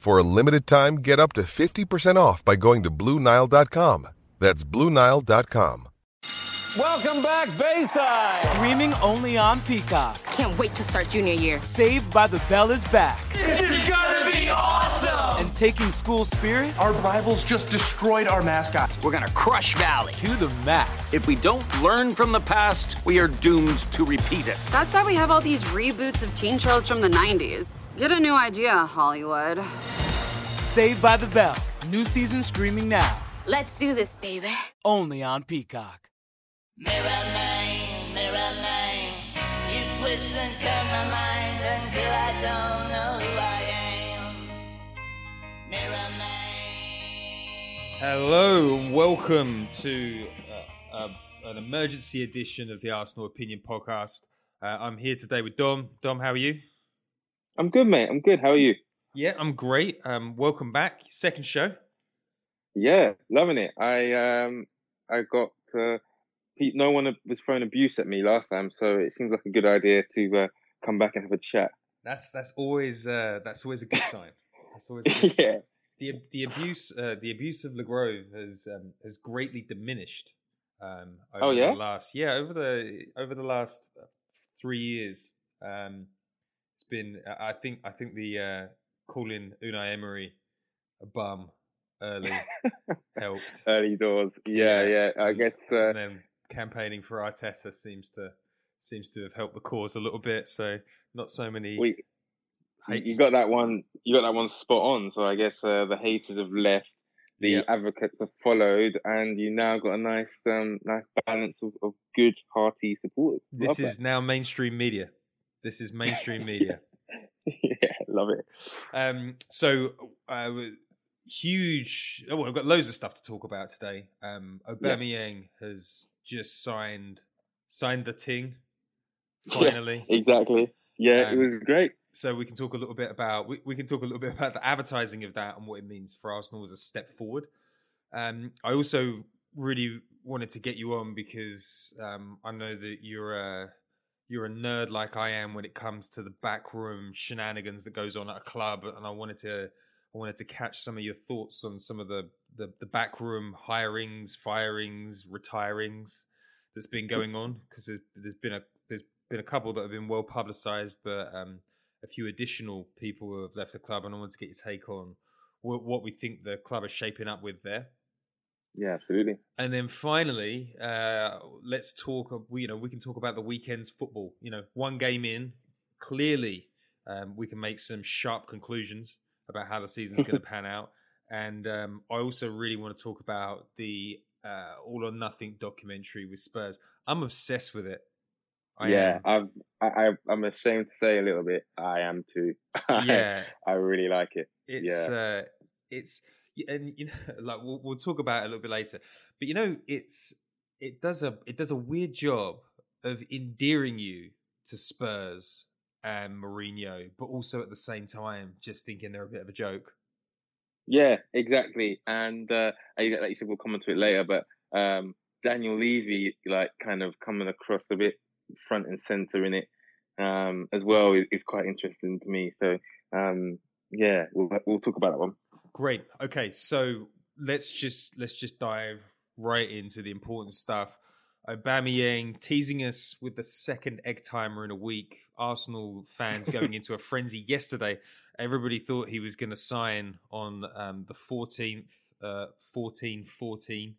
For a limited time, get up to 50% off by going to BlueNile.com. That's BlueNile.com. Welcome back, Bayside. Streaming only on Peacock. Can't wait to start junior year. Saved by the Bell is back. This is gonna be awesome. And taking school spirit Our rivals just destroyed our mascot. We're gonna crush Valley. to the max. If we don't learn from the past, we are doomed to repeat it. That's why we have all these reboots of teen shows from the 90s. Get a new idea, Hollywood. Saved by the Bell. New season streaming now. Let's do this, baby. Only on Peacock. Mirror man, mirror man, you twist and turn my mind until I don't know who I am. Mirror man. Hello and welcome to uh, uh, an emergency edition of the Arsenal Opinion Podcast. Uh, I'm here today with Dom. Dom, how are you? I'm good, mate. I'm good. How are you? Yeah, I'm great. Um, welcome back. Second show. Yeah, loving it. I um, I got uh, no one was throwing abuse at me last time, so it seems like a good idea to uh, come back and have a chat. That's that's always uh, that's always a good sign. That's always a good yeah. sign. The the abuse uh, the abuse of Legrove has um, has greatly diminished. Um, over Oh, yeah? The last yeah over the over the last uh, three years. Um, been I think I think the uh, calling Unai Emery a bum early helped. Early doors. Yeah, yeah. I guess. Uh, and then campaigning for Arteta seems to seems to have helped the cause a little bit. So not so many. we, you- hates. you got that one. You got that one spot on. So I guess uh, the haters have left. The Yeah. advocates have followed, and you now got a nice, um, nice balance of, of good, hearty supporters. This Love is now mainstream media. This is mainstream media. yeah, love it. Um, so uh, huge. Oh, well, I've got loads of stuff to talk about today. Um, Yeah. Aubameyang has just signed signed the ting Yeah. finally. Exactly. Yeah, it Um, was great. so we can talk a little bit about we, we can talk a little bit about the advertising of that and what it means for Arsenal as a step forward. Um, I also really wanted to get you on because um, I know that you're a you're a nerd like I am when it comes to the backroom shenanigans that goes on at a club, and I wanted to I wanted to catch some of your thoughts on some of the the, the backroom hirings, firings, retirings that's been going on because there's there's been a there's been a couple that have been well publicized, but um, a few additional people who have left the club, and I wanted to get your take on what, what we think the club is shaping up with there. Yeah, absolutely. And then finally, uh, let's talk. You know, we can talk about the weekend's football. You know, one game in, clearly, um, we can make some sharp conclusions about how the season's going to pan out. And um, I also really want to talk about the uh, All or Nothing documentary with Spurs. I'm obsessed with it. I yeah, am. I've, I, I'm ashamed to say a little bit. I am too. yeah. I really like it. It's yeah. uh, it's and you know like we'll, we'll talk about it a little bit later. But you know, it's it does a it does a weird job of endearing you to Spurs and Mourinho, but also at the same time just thinking they're a bit of a joke. Yeah, exactly. And uh, like you said, we'll come on to it later. But um, Daniel Levy like kind of coming across a bit front and center in it um, as well is, is, quite interesting to me. So um, yeah, we'll we'll talk about that one. Great. Okay, so let's just let's just dive right into the important stuff. Aubameyang teasing us with the second egg timer in a week. Arsenal fans going into a frenzy yesterday. Everybody thought he was going to sign on um, the 14th, uh, 14 14.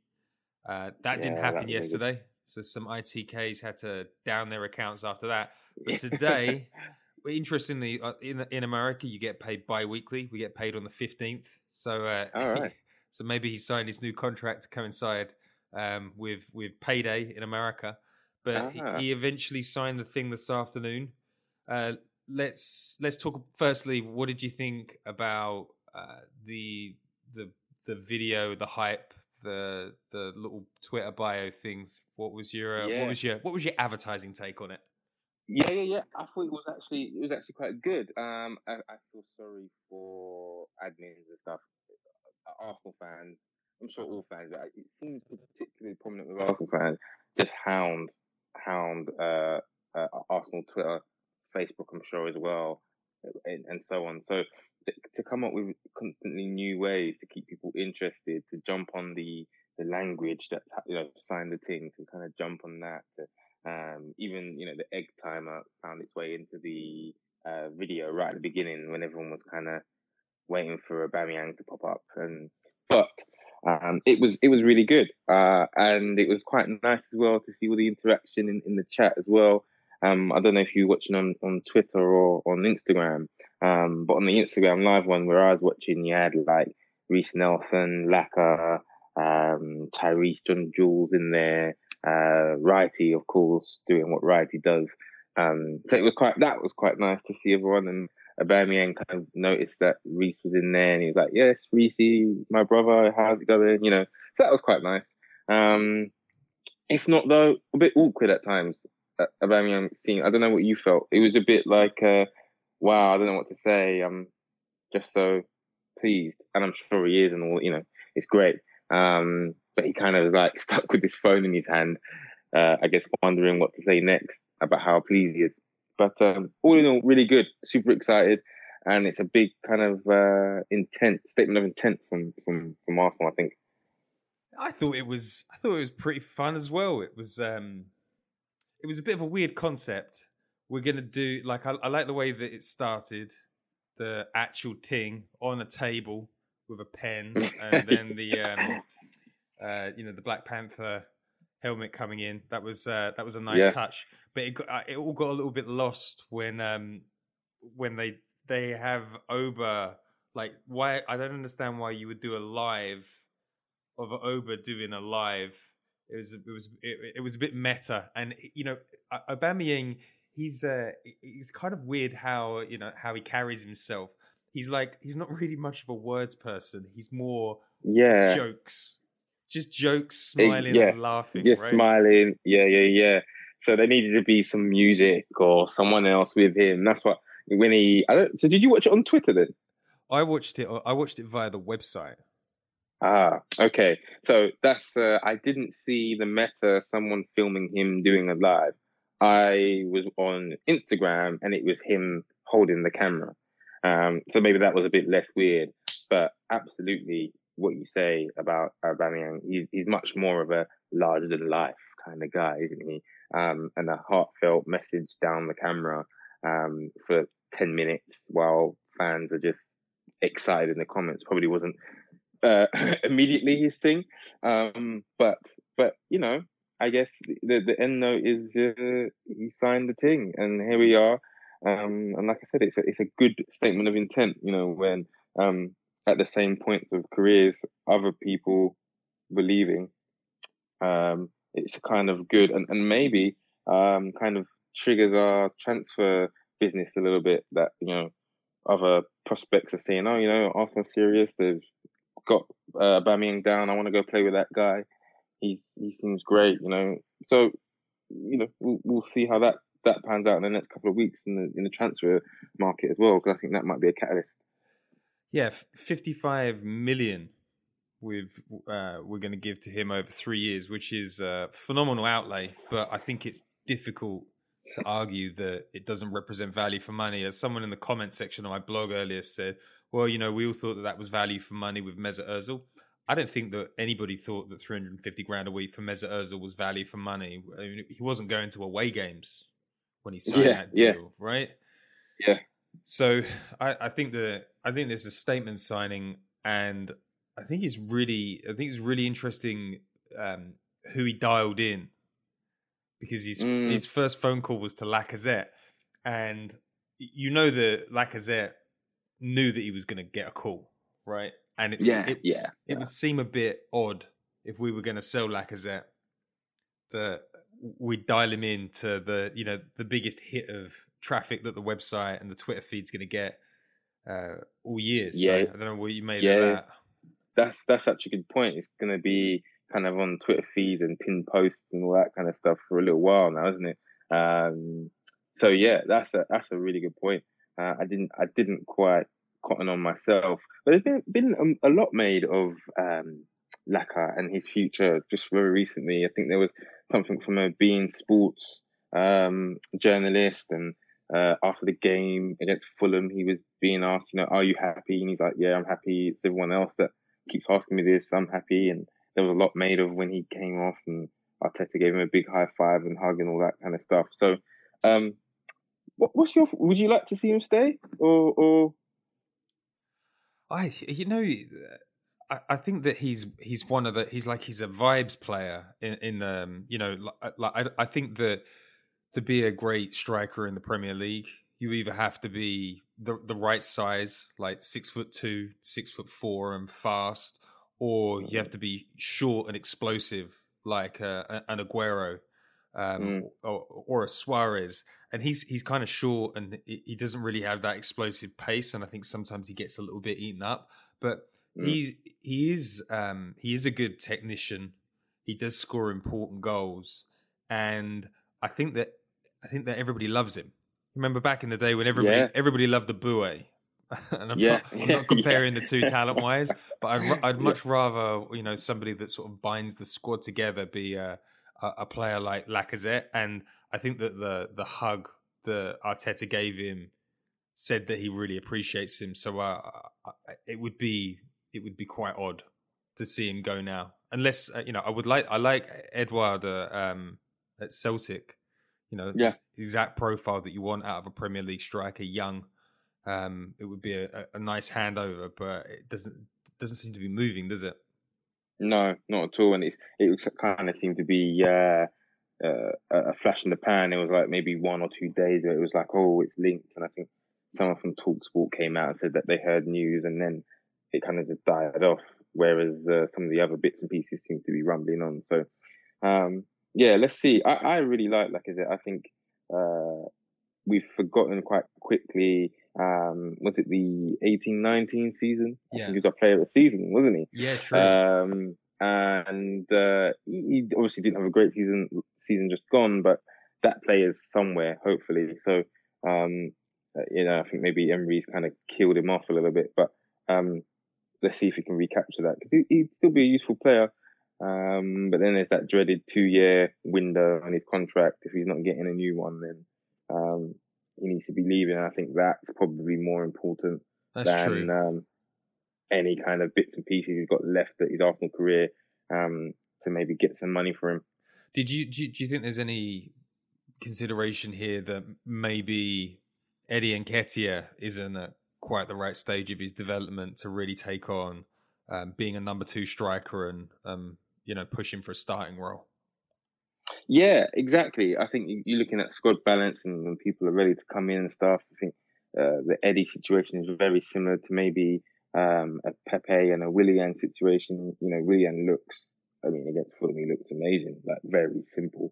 Uh, that yeah, didn't happen yesterday. So some ITKs had to down their accounts after that. But today, interestingly, uh, in in America, you get paid bi-weekly. We get paid on the 15th. So, uh, all right. so maybe he signed his new contract to coincide um, with with payday in America. But uh-huh. he eventually signed the thing this afternoon. Uh, let's let's talk. Firstly, what did you think about uh, the the the video, the hype, the the little Twitter bio things? What was your uh, yeah. what was your what was your advertising take on it? Yeah, yeah, yeah. I thought it was actually it was actually quite good. Um, I, I feel sorry for admins and stuff. Uh, Arsenal fans I'm sure all fans, but it seems particularly prominent with Arsenal fans, just hound, hound uh, uh, Arsenal Twitter, Facebook, I'm sure as well, and, and so on. So to come up with constantly new ways to keep people interested, to jump on the the language that you know sign the thing, to kind of jump on that. To, um, even you know the egg timer found its way into the uh, video right at the beginning when everyone was kind of waiting for Aubameyang to pop up, and but um, it was it was really good, uh, and it was quite nice as well to see all the interaction in, in the chat as well. Um, I don't know if you're watching on, on Twitter or on Instagram, um, but on the Instagram live one where I was watching, you had like Reiss Nelson, Laka, um, Tyreece, John Jules in there, uh, Wrighty, of course, doing what Wrighty does. Um, so it was quite that was quite nice to see everyone and Aubameyang kind of noticed that Reiss was in there, and he was like, "Yes, Reiss, my brother, how's it going?" You know, so that was quite nice. Um, if not though, a bit awkward at times. Uh, Aubameyang seeing, I don't know what you felt. It was a bit like, uh, "Wow, I don't know what to say." I'm just so pleased, and I'm sure he is, and all. You know, it's great. Um, but he kind of like stuck with his phone in his hand. Uh, I guess wondering what to say next about how pleased he is. But um, all in all, really good. Super excited, and it's a big kind of uh, intent statement of intent from from from Arsenal. I think. I thought it was. I thought it was pretty fun as well. It was. um It was a bit of a weird concept. We're gonna do like I, I like the way that it started. The actual thing on a table with a pen, and then the um, uh, you know the Black Panther helmet coming in. That was uh, that was a nice yeah. touch, but it got, uh, it all got a little bit lost when um, when they they have Auba like why I don't understand why you would do a live of Auba doing a live. It was it was it, it was a bit meta, and you know Aubameyang he's uh he's kind of weird how you know how he carries himself. He's like he's not really much of a words person. He's more yeah jokes just jokes, smiling yeah. and laughing. Just right? smiling. Yeah, yeah, yeah. So there needed to be some music or someone else with him. That's what when he. I don't. So did you watch it on Twitter then? I watched it. I watched it via the website. Ah, okay. So that's. Uh, I didn't see the meta. Someone filming him doing a live. I was on Instagram and it was him holding the camera. Um, so maybe that was a bit less weird, but absolutely what you say about Aubameyang, he's, he's much more of a larger than life kind of guy, isn't he? Um, and a heartfelt message down the camera um, for 10 minutes while fans are just excited in the comments probably wasn't uh, immediately his thing. Um, but, but, you know, I guess the, the end note is uh, he signed the thing and here we are. Um, and like I said, it's a, it's a good statement of intent, you know, when um, at the same points of careers, other people believing um, it's kind of good. And, and maybe um, kind of triggers our transfer business a little bit that, you know, other prospects are saying, oh, you know, Arsenal serious, they've got uh, Bamiang down, I want to go play with that guy. He's, he seems great, you know. So, you know, we'll, we'll see how that, that pans out in the next couple of weeks in the in the transfer market as well, because I think that might be a catalyst yeah, 55 million with uh, we're going to give to him over three years, which is a phenomenal outlay. But I think it's difficult to argue that it doesn't represent value for money. As someone in the comment section of my blog earlier said, well, you know, we all thought that that was value for money with Mesut Ozil. I don't think that anybody thought that 350 grand a week for Mesut Ozil was value for money. I mean, he wasn't going to away games when he signed Yeah, that deal, yeah. right? Yeah. So I, I think that I think there's a statement signing, and I think it's really I think it's really interesting um, who he dialed in because his Mm. his first phone call was to Lacazette, and you know that Lacazette knew that he was going to get a call, right? And it's Yeah, it's, yeah, it would seem a bit odd if we were going to sell Lacazette that we'd dial him in to the you know the biggest hit of traffic that the website and the Twitter feed's going to get uh, all year. So Yeah. I don't know what you made Yeah. of that. That's that's such a good point. It's going to be kind of on Twitter feeds and pinned posts and all that kind of stuff for a little while now, isn't it? Um, so yeah, that's a that's a really good point. Uh, I didn't I didn't quite cotton on myself, but there's been been um, a lot made of um, Laka and his future just very recently. I think there was something from a beIN Sports um, journalist, and uh, after the game against Fulham, he was being asked, you know, are you happy? And he's like, yeah, I'm happy. It's everyone else that keeps asking me this. I'm happy. And there was a lot made of when he came off, and Arteta gave him a big high five and hug and all that kind of stuff. So, um, what, what's your? Would you like to see him stay, or or I you know I, I think that he's he's one of the he's like he's a vibes player in in um you know like, like I I think that to be a great striker in the Premier League you either have to be the the right size like six foot two six foot four and fast or you have to be short and explosive like uh, an Aguero um, Mm. or, or a Suarez, and he's he's kind of short and he, he doesn't really have that explosive pace, and I think sometimes he gets a little bit eaten up. But Mm. he he is um, he is a good technician. He does score important goals, and I think that I think that everybody loves him. Remember back in the day when everybody Yeah. everybody loved the Bouet. and I'm, Yeah, not, I'm not comparing the two talent wise, but I'd, I'd much rather you know somebody that sort of binds the squad together be a, a, a player like Lacazette, and I think that the the hug that Arteta gave him said that he really appreciates him. So uh, it would be it would be quite odd to see him go now, unless uh, you know I would like I like Edouard uh, um, at Celtic. You know, Yeah. exact profile that you want out of a Premier League striker, young. Um, it would be a, a- nice handover, but it doesn't doesn't seem to be moving, does it? No, not at all. And it's it kind of seemed to be uh, uh, a a flash in the pan. It was like maybe one or two days ago. It was like, oh, it's linked. And I think someone from Talksport came out and said that they heard news, and then it kind of just died off. Whereas uh, some of the other bits and pieces seem to be rumbling on. So, um, yeah, let's see. I, I really like Lacazette. I think uh, we've forgotten quite quickly. Um, was it the eighteen nineteen season? I Yeah. think he was our player of the season, wasn't he? Yeah, true. Um, and uh, he obviously didn't have a great season, season just gone, but that player's somewhere, hopefully. So, um, uh, you know, I think maybe Emery's kind of killed him off a little bit, but um, let's see if he can recapture that because he, he'd still be a useful player. Um, but then there's that dreaded two-year window on his contract. If he's not getting a new one, then um, he needs to be leaving. And I think that's probably more important That's than um, any kind of bits and pieces he's got left at his Arsenal career um, to maybe get some money for him. Did you do, you do you think there's any consideration here that maybe Eddie Nketiah isn't at quite the right stage of his development to really take on um, being a number two striker and um, you know pushing for a starting role? Yeah, exactly. I think you- you're looking at squad balance and when people are ready to come in and stuff. I think uh, the Eddie situation is very similar to maybe um, a Pepe and a Willian situation. You know, Willian looks, I mean, against Fulham, he looked amazing, like very simple.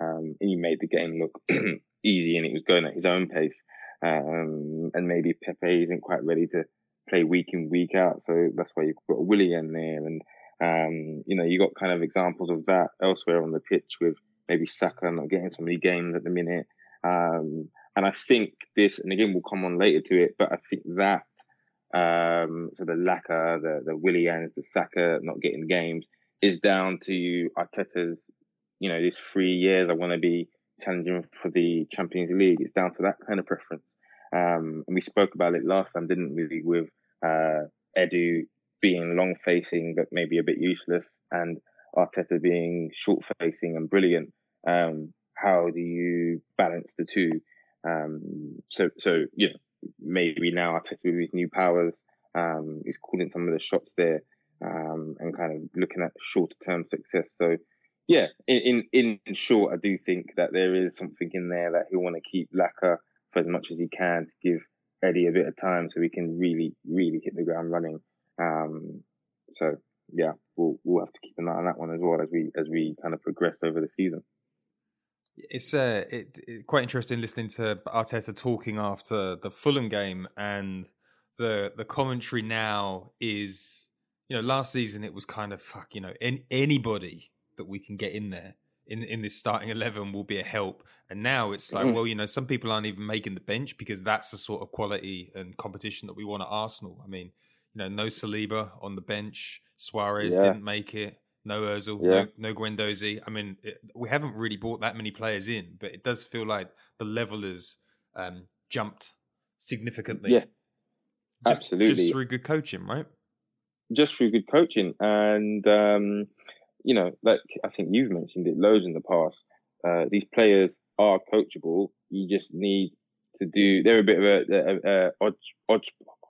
Um, he made the game look easy and it was going at his own pace. Um, and maybe Pepe isn't quite ready to play week in, week out. So that's why you've got Willian there. And, um, you know, you got kind of examples of that elsewhere on the pitch with maybe Saka not getting so many games at the minute. Um, and I think this, and again, we'll come on later to it, but I think that um, so the Laka, the the Willians, the Saka not getting games is down to Arteta's, you know, these three years I want to be challenging for the Champions League. It's down to that kind of preference. Um, and we spoke about it last time, didn't we, with uh, Edu being long facing but maybe a bit useless, and Arteta being short facing and brilliant. Um, how do you balance the two? Um, so, so you know, maybe now Arteta with his new powers um, is calling some of the shots there um, and kind of looking at shorter term success. So, yeah, in, in in short, I do think that there is something in there that he'll want to keep Laka for as much as he can to give Eddie a bit of time so he can really, really hit the ground running. Um, so yeah, we'll we'll have to keep an eye on that one as well as we as we kind of progress over the season. It's uh, it, it, quite interesting listening to Arteta talking after the Fulham game, and the the commentary now is, you know, last season it was kind of fuck, you know, in, anybody that we can get in there in in this starting eleven will be a help, and now it's like, mm. well, you know, some people aren't even making the bench because that's the sort of quality and competition that we want at Arsenal. I mean, you know, no Saliba on the bench, Suarez yeah. didn't make it. No Özil, yeah. no, no Guendouzi. I mean, it, we haven't really brought that many players in, but it does feel like the level has um, jumped significantly. Yeah, just, absolutely. Just through good coaching, right? Just through good coaching, and um, you know, like I think you've mentioned it loads in the past. Uh, these players are coachable. You just need to do. They're a bit of a, a, a, a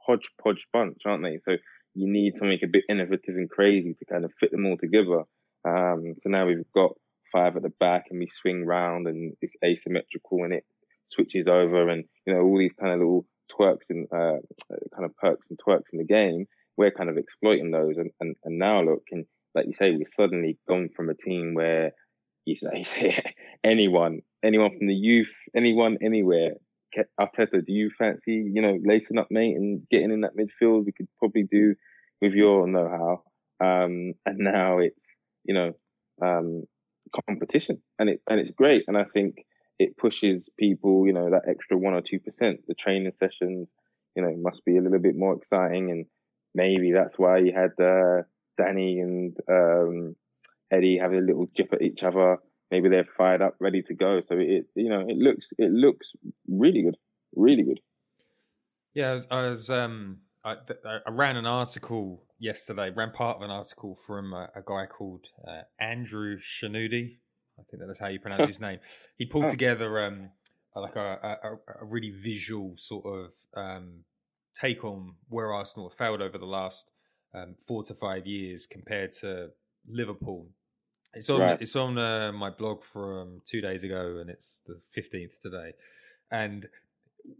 hodgepodge bunch, aren't they? So you need something a bit innovative and crazy to kind of fit them all together. Um, so now we've got five at the back and we swing round and it's asymmetrical and it switches over and, you know, all these kind of little twerks and, uh, kind of perks and twerks in the game. We're kind of exploiting those. And, and, and now look, and like you say, we've suddenly gone from a team where you say, you say anyone, anyone from the youth, anyone, anywhere Arteta, do you fancy, you know, lacing up, mate, and getting in that midfield? We could probably do with your know-how. Um, and now it's, you know, um, competition, and it and it's great. And I think it pushes people, you know, that extra one or two percent. The training sessions, you know, must be a little bit more exciting, and maybe that's why you had uh, Danny and um, Eddie having a little jip at each other maybe they're fired up, ready to go. So it, you know, it looks it looks really good, really good. Yeah, I was, I, was, um, I, I, ran an article yesterday, ran part of an article from a, a guy called uh, Andrew Shanudi. I think that's how you pronounce his name. He pulled together um, like a, a, a, really visual sort of um, take on where Arsenal have failed over the last um, four to five years compared to Liverpool it's on. Right. It's on uh, my blog from two days ago, and it's the fifteenth today. And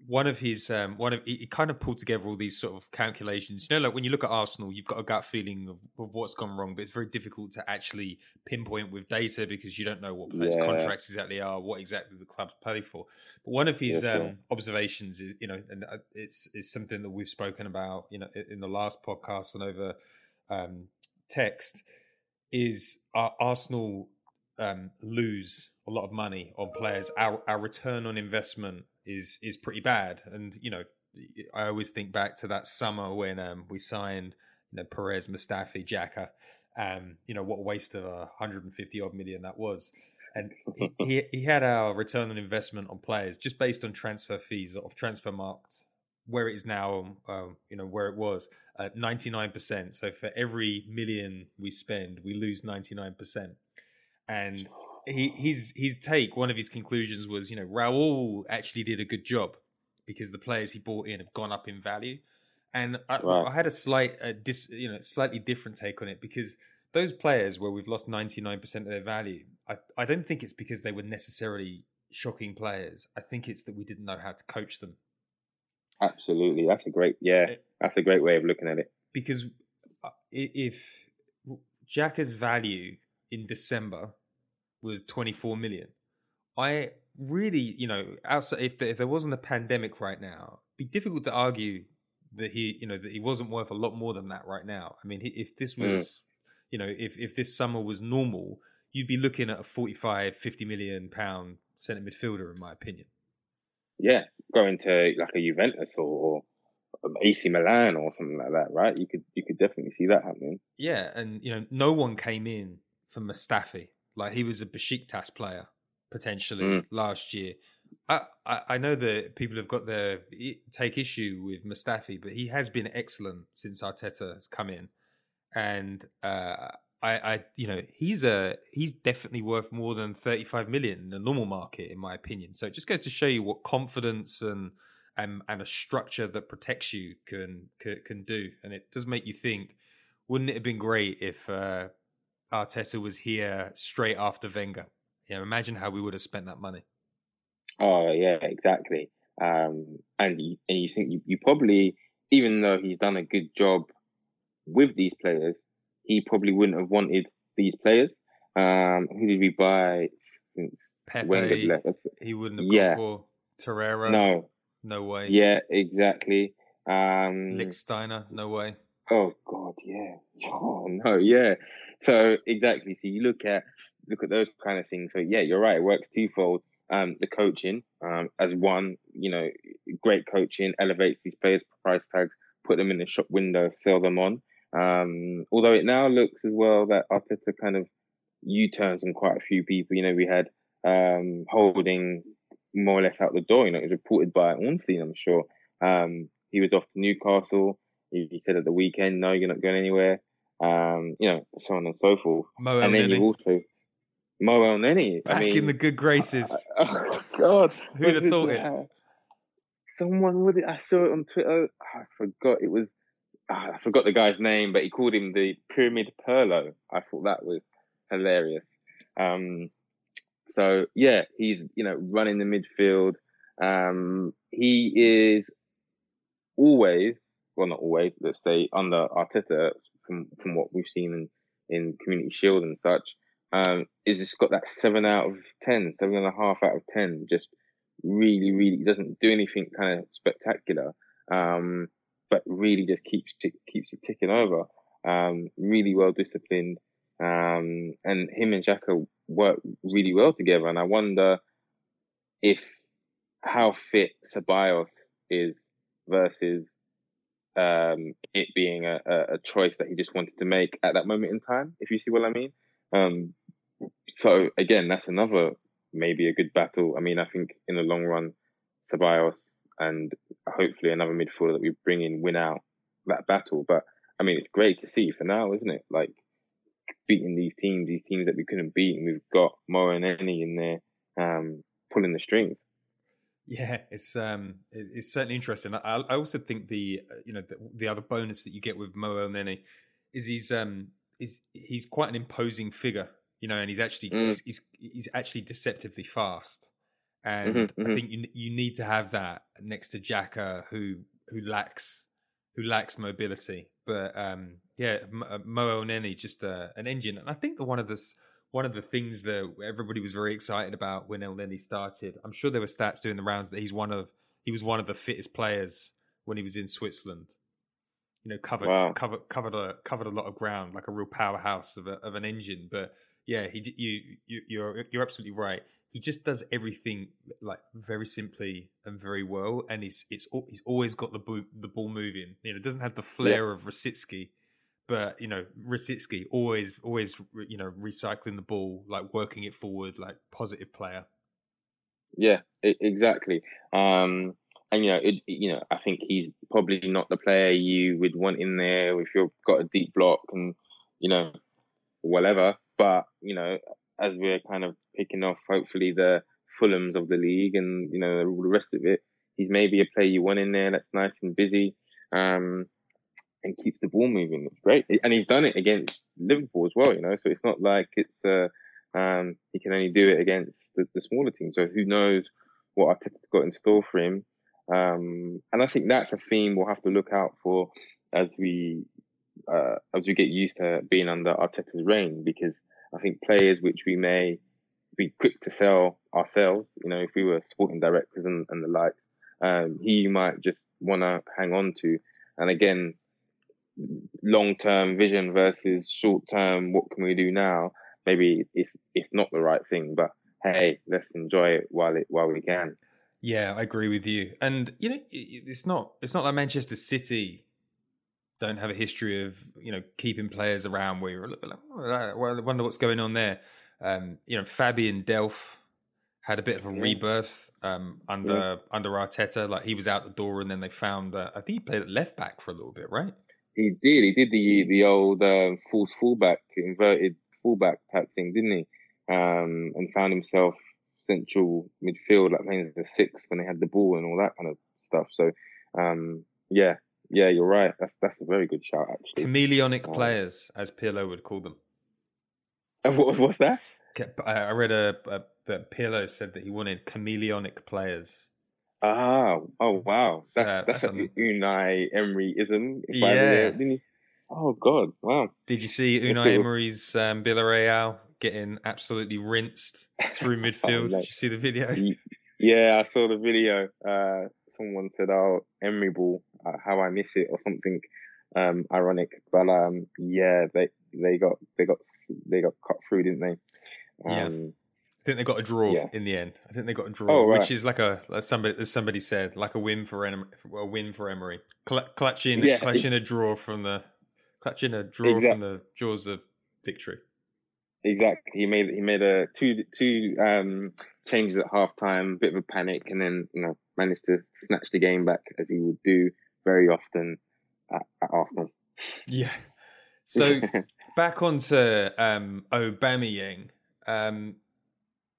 one of his, um, one of he kind of pulled together all these sort of calculations. You know, like when you look at Arsenal, you've got a gut feeling of, of what's gone wrong, but it's very difficult to actually pinpoint with data because you don't know what players' yeah. contracts exactly are, what exactly the clubs play for. But one of his yeah, um, observations is, you know, and uh, it's it's something that we've spoken about, you know, in the last podcast and over um, text is Arsenal um, lose a lot of money on players. Our our return on investment is is pretty bad, and you know I always think back to that summer when um, we signed you know Perez, Mustafi, Xhaka. Um, you know what a waste of a 150 odd million that was. And he, he, he had our return on investment on players just based on transfer fees or transfer Transfermarkt where it is now, um, you know, where it was at 99%. So for every million we spend, we lose 99%. And he, his his take, one of his conclusions was, you know, Raul actually did a good job because the players he bought in have gone up in value. And I, right. I had a slight, uh, dis, you know, slightly different take on it because those players where we've lost 99% of their value, I, I don't think it's because they were necessarily shocking players. I think it's that we didn't know how to coach them Absolutely, that's a great yeah, eh, that's a great way of looking at it. Because uh, if Xhaka's value in December was 24 million, I really, you know, outside if if there wasn't a pandemic right now, it'd be difficult to argue that he, you know, that he wasn't worth a lot more than that right now. I mean, if this mm. was, mm. you know, if if this summer was normal, you'd be looking at a 45, 50 million pound centre midfielder, in my opinion yeah, going to like a Juventus or, AC Milan or something like that, right? You could you could definitely see that happening. Yeah, and you know, no one came in for Mustafi. Like he was a Besiktas player potentially mm. last year. I, I, I know that people have got their take issue with Mustafi, but he has been excellent since Arteta has come in, and uh, I, I, you know, he's a he's definitely worth more than thirty five million in the normal market, in my opinion. So it just goes to show you what confidence and and and a structure that protects you can can, can do, and it does make you think. Wouldn't it have been great if uh, Arteta was here straight after Wenger? You know, imagine how we would have spent that money. Oh yeah, exactly. Um, and you, and you think you, you probably, even though he's done a good job with these players, he probably wouldn't have wanted these players. Um, who did we buy since Pepe, Wenger left? He wouldn't have yeah. gone for Torreira. No, no way. Yeah, exactly. Um, Nick Steiner, no way. Oh God, yeah. Oh no, yeah. So exactly. So you look at look at those kind of things. So yeah, you're right. It works twofold. Um, the coaching, um, as one, you know, great coaching elevates these players' price tags, put them in the shop window, sell them on. Um, although it now looks as well that Arteta kind of U-turns on quite a few people. You know, we had um, Holding more or less out the door. You know, it was reported by Ornstein, I'm sure. Um, he was off to Newcastle. He, he, said at the weekend, no, you're not going anywhere. Um, you know, so on and so forth. Mo and then you also Mo Elneny. Back I mean, in the good graces. Uh, oh God, who'd have thought it? Someone with it. I saw it on Twitter. I forgot it was. Oh, I forgot the guy's name, but he called him the Pyramid Pirlo. I thought that was hilarious. Um, so yeah, he's you know running the midfield. Um, he is always, well, not always. Let's say under Arteta, from from what we've seen in in Community Shield and such, um, is just got that seven out of ten, seven and a half out of ten. Just really, really doesn't do anything kind of spectacular, um, but really just keeps keeps it ticking over. Um, really well disciplined, um, and him and Xhaka work really well together. And I wonder if how fit Ceballos is versus um, it being a, a, choice that he just wanted to make at that moment in time, if you see what I mean. Um, so again, that's another maybe a good battle. I mean, I think in the long run, Ceballos and hopefully another midfielder that we bring in win out that battle. But I mean, it's great to see for now, isn't it? Like beating these teams, these teams that we couldn't beat, and we've got Mo Elneny in there um, pulling the strings. Yeah, it's um, it's certainly interesting. I, I also think the uh, you know the, the, other bonus that you get with Mo Elneny is he's um is he's quite an imposing figure, you know, and he's actually mm. he's, he's, he's actually deceptively fast, and mm-hmm, mm-hmm. I think you you need to have that next to Xhaka who who lacks who lacks mobility. But um, yeah, uh, Mo Elneny just uh, an engine, and I think that one of the one of the things that everybody was very excited about when Elneny started. I'm sure there were stats doing the rounds that he's one of he was one of the fittest players when he was in Switzerland. You know, covered wow. covered covered a covered a lot of ground, like a real powerhouse of a, of an engine. But yeah, he you, you you're you're absolutely right he just does everything like very simply and very well, and he's it's he's always got the ball, the ball moving. You know, doesn't have the flair yeah. of Rosicky, but you know, Rosicky always always you know recycling the ball, like working it forward, like positive player. Yeah, exactly. Um, and you know, it, you know, I think he's probably not the player you would want in there if you've got a deep block and you know, whatever. But you know, as we're kind of picking off, hopefully the Fulhams of the league and you know all the rest of it. He's maybe a player you want in there that's nice and busy, um, and keeps the ball moving. It's great, and he's done it against Liverpool as well. You know, so it's not like it's uh, um, he can only do it against the, the smaller teams. So who knows what Arteta's got in store for him? Um, and I think that's a theme we'll have to look out for as we uh, as we get used to being under Arteta's reign, because I think players which we may be quick to sell ourselves, you know, if we were sporting directors and, and the likes, um, he might just want to hang on to. And again, long term vision versus short term, what can we do now? Maybe it's it's not the right thing, but hey, let's enjoy it while it while we can. Yeah, I agree with you. And you know, it's not it's not like Manchester City don't have a history of you know keeping players around where you're a little bit like, well, I wonder what's going on there. Um, you know, Fabian Delph had a bit of a Yeah. rebirth um, under Yeah. under Arteta. Like he was out the door, and then they found uh, I think he played at left back for a little bit, right? He did. He did the the old um, false fullback, inverted fullback type thing, didn't he? Um, and found himself central midfield, like playing as a six when they had the ball and all that kind of stuff. So, um, yeah, yeah, you're right. That's that's a very good shout, actually. Chameleonic Um, players, as Pirlo would call them. What, what's that? I read a, a that Pirlo said that he wanted chameleonic players. Ah, oh wow, that's that's, that's a a- Unai Emery-ism. if I ever Yeah. hear it, didn't he? Oh God, wow. Did you see Unai Emery's um, Villarreal getting absolutely rinsed through midfield? mate. Did you see the video? Yeah, I saw the video. Uh, someone said, "Oh, Emery ball, uh, how I miss it," or something um, ironic. But um, yeah, they they got they got they got cut through, didn't they? Yeah. Um, I think they got a draw Yeah. in the end. I think they got a draw, Oh, right. which is like a like somebody as somebody said, like a win for Emery, a win for Emery, Cl- clutching Yeah, clutching a draw from the clutching a draw Exact- from the jaws of victory. Exactly. He made he made a two two um changes at half time, bit of a panic, and then you know managed to snatch the game back as he would do very often at, at Arsenal. Yeah. So back onto um Aubameyang. Um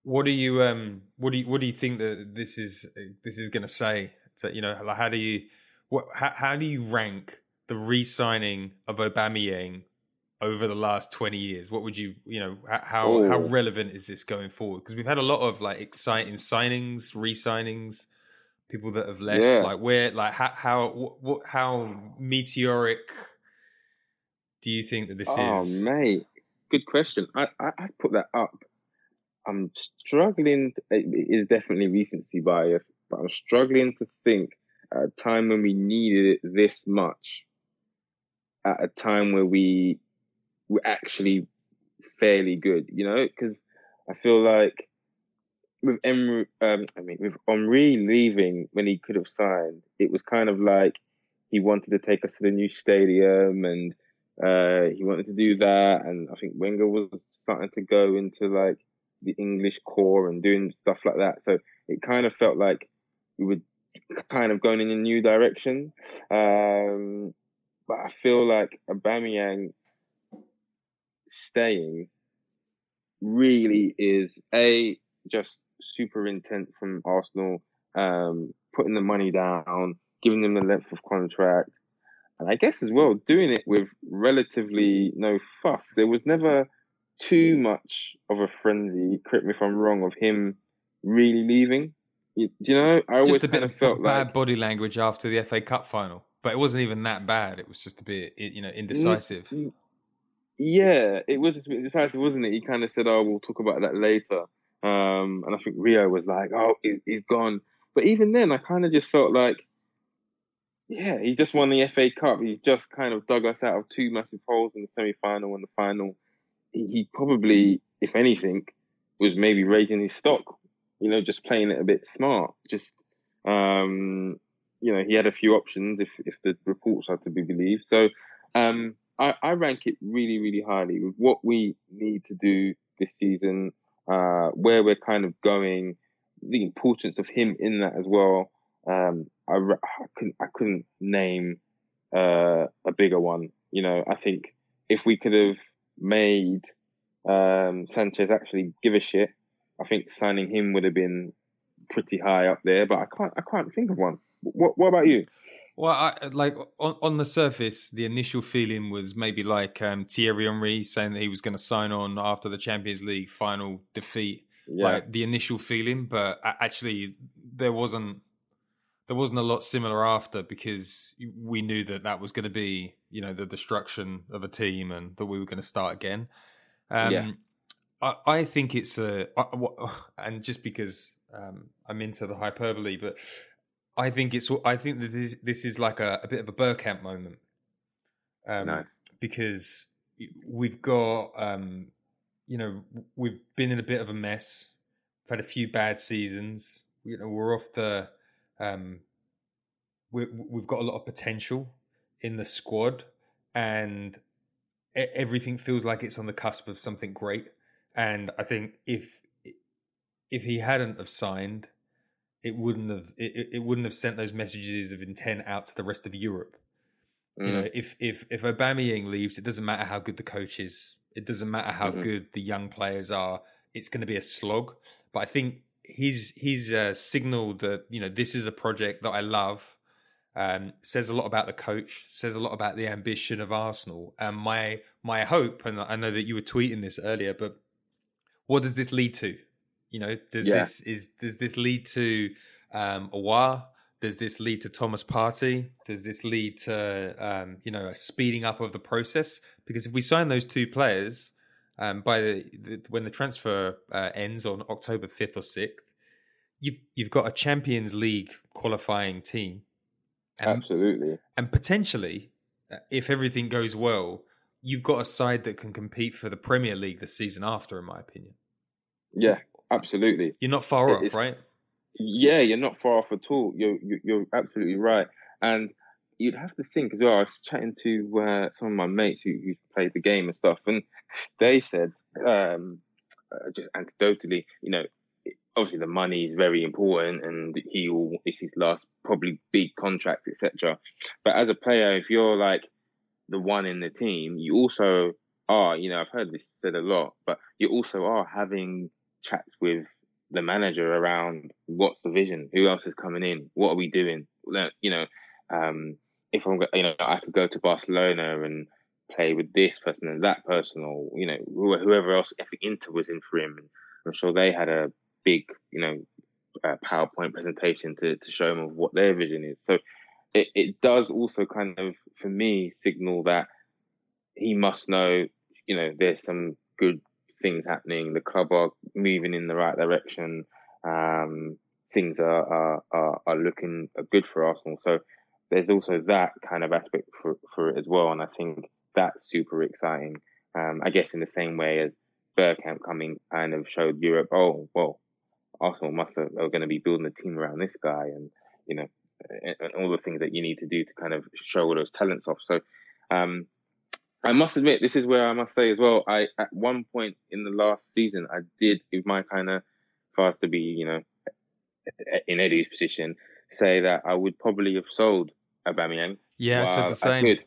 what do you um what do you what do you think that this is this is going to say? So, you know, like how do you what how, how do you rank the re-signing of Aubameyang over the last 20 years? What would you, you know, how how Oh. relevant is this going forward? Because we've had a lot of like exciting signings, re-signings, people that have left. Yeah. Like where, like how how what, how meteoric do you think that this oh is? Oh mate, good question. I I I put that up. I'm struggling. It is definitely recency bias, but I'm struggling to think at a time when we needed it this much. At a time where we were actually fairly good, you know, because I feel like with Emery, um, I mean, with Henry leaving when he could have signed, it was kind of like he wanted to take us to the new stadium and uh, he wanted to do that. And I think Wenger was starting to go into like the English core and doing stuff like that. So it kind of felt like we were kind of going in a new direction. Um, but I feel like Aubameyang staying really is a just super intent from Arsenal, um, putting the money down, giving them the length of contract, and I guess as well doing it with relatively no fuss. There was never too much of a frenzy. Correct me if I'm wrong. Of him really leaving. You, do you know? I always Just a bit of felt bad like body language after the FA Cup final, but it wasn't even that bad. It was just a bit, you know, indecisive. Yeah, it was just a bit decisive, wasn't it? He kind of said, "Oh, we'll talk about that later." Um, and I think Rio was like, "Oh, he, he's gone." But even then, I kind of just felt like, yeah, he just won the FA Cup. He's just kind of dug us out of two massive holes in the semi-final and the final. He, he probably, if anything, was maybe raising his stock. You know, just playing it a bit smart. Just, um, you know, he had a few options if if the reports are to be believed. So. Um, I, I rank it really, really highly with what we need to do this season, uh, where we're kind of going, the importance of him in that as well. Um, I, I couldn't, I couldn't name uh, a bigger one. You know, I think if we could have made um, Sanchez actually give a shit, I think signing him would have been pretty high up there. But I can't, I can't think of one. What, what about you? Well, I, like on, on the surface, the initial feeling was maybe like um, Thierry Henry saying that he was going to sign on after the Champions League final defeat. Yeah. Like the initial feeling, but actually there wasn't there wasn't a lot similar after because we knew that that was going to be you know the destruction of a team and that we were going to start again. Um, Yeah. I, I think it's a I- and just because um, I'm into the hyperbole, but I think it's I think that this this is like a, a bit of a Bergkamp moment. Um, Nice. Because we've got um, you know we've been in a bit of a mess. We've had a few bad seasons. you know we're off the um, we we've got a lot of potential in the squad, and everything feels like it's on the cusp of something great. And I think if if he hadn't have signed, it wouldn't have it, it wouldn't have sent those messages of intent out to the rest of Europe. Mm. You know, mm. if if if Aubameyang leaves, it doesn't matter how good the coach is. It doesn't matter how mm-hmm. good the young players are. It's going to be a slog. But I think his he's uh, signaled that you know this is a project that I love. Um, says a lot about the coach. Says a lot about the ambition of Arsenal. And my my hope, and I know that you were tweeting this earlier, but what does this lead to? You know, does yeah. this is does this lead to um, Aouar? Does this lead to Thomas Partey? Does this lead to um, you know a speeding up of the process? Because if we sign those two players um, by the, the, when the transfer uh, ends on October fifth or sixth, you've you've got a Champions League qualifying team. And, Absolutely, and potentially, uh, if everything goes well, you've got a side that can compete for the Premier League the season after, in my opinion. Yeah, Absolutely, you're not far off, right? Yeah, you're not far off at all. You're you're absolutely right, and you'd have to think as well. I was chatting to uh, some of my mates who, who played the game and stuff, and they said um, uh, just anecdotally, you know, obviously the money is very important, and he will it's his last probably big contract, etc. But as a player, if you're like the one in the team, you also are, you know, I've heard this said a lot, but you also are having chats with the manager around what's the vision, who else is coming in, what are we doing? You know, um, if I'm, you know, I could go to Barcelona and play with this person and that person, or you know, whoever else. If Inter was in for him, I'm sure they had a big, you know, uh, PowerPoint presentation to to show him of what their vision is. So it it does also kind of, for me, signal that he must know, you know, there's some good things happening. The club are moving in the right direction. Um, things are, are, are, looking good for Arsenal. So there's also that kind of aspect for, for it as well. And I think that's super exciting. Um, I guess in the same way as Bergkamp coming kind of showed Europe, oh, well, Arsenal must have, are going to be building a team around this guy and, you know, and, and all the things that you need to do to kind of show all those talents off. So, um, I must admit, this is where I must say as well. I at one point in the last season, I did, if my kind of, I was to be, you know, in Edu's position, say that I would probably have sold Aubameyang. Yeah, I said the same.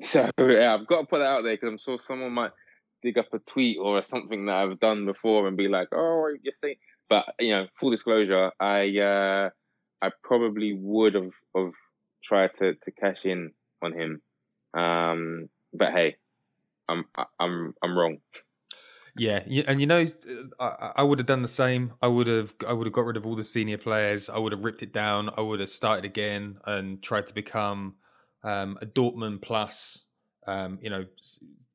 So yeah, I've got to put that out there because I'm sure someone might dig up a tweet or something that I've done before and be like, "Oh, you're saying." But you know, full disclosure, I uh, I probably would have have tried to to cash in on him. Um, but hey, I'm I'm I'm wrong. Yeah, and you know, I, I would have done the same. I would have I would have got rid of all the senior players. I would have ripped it down. I would have started again and tried to become um, a Dortmund plus. Um, you know,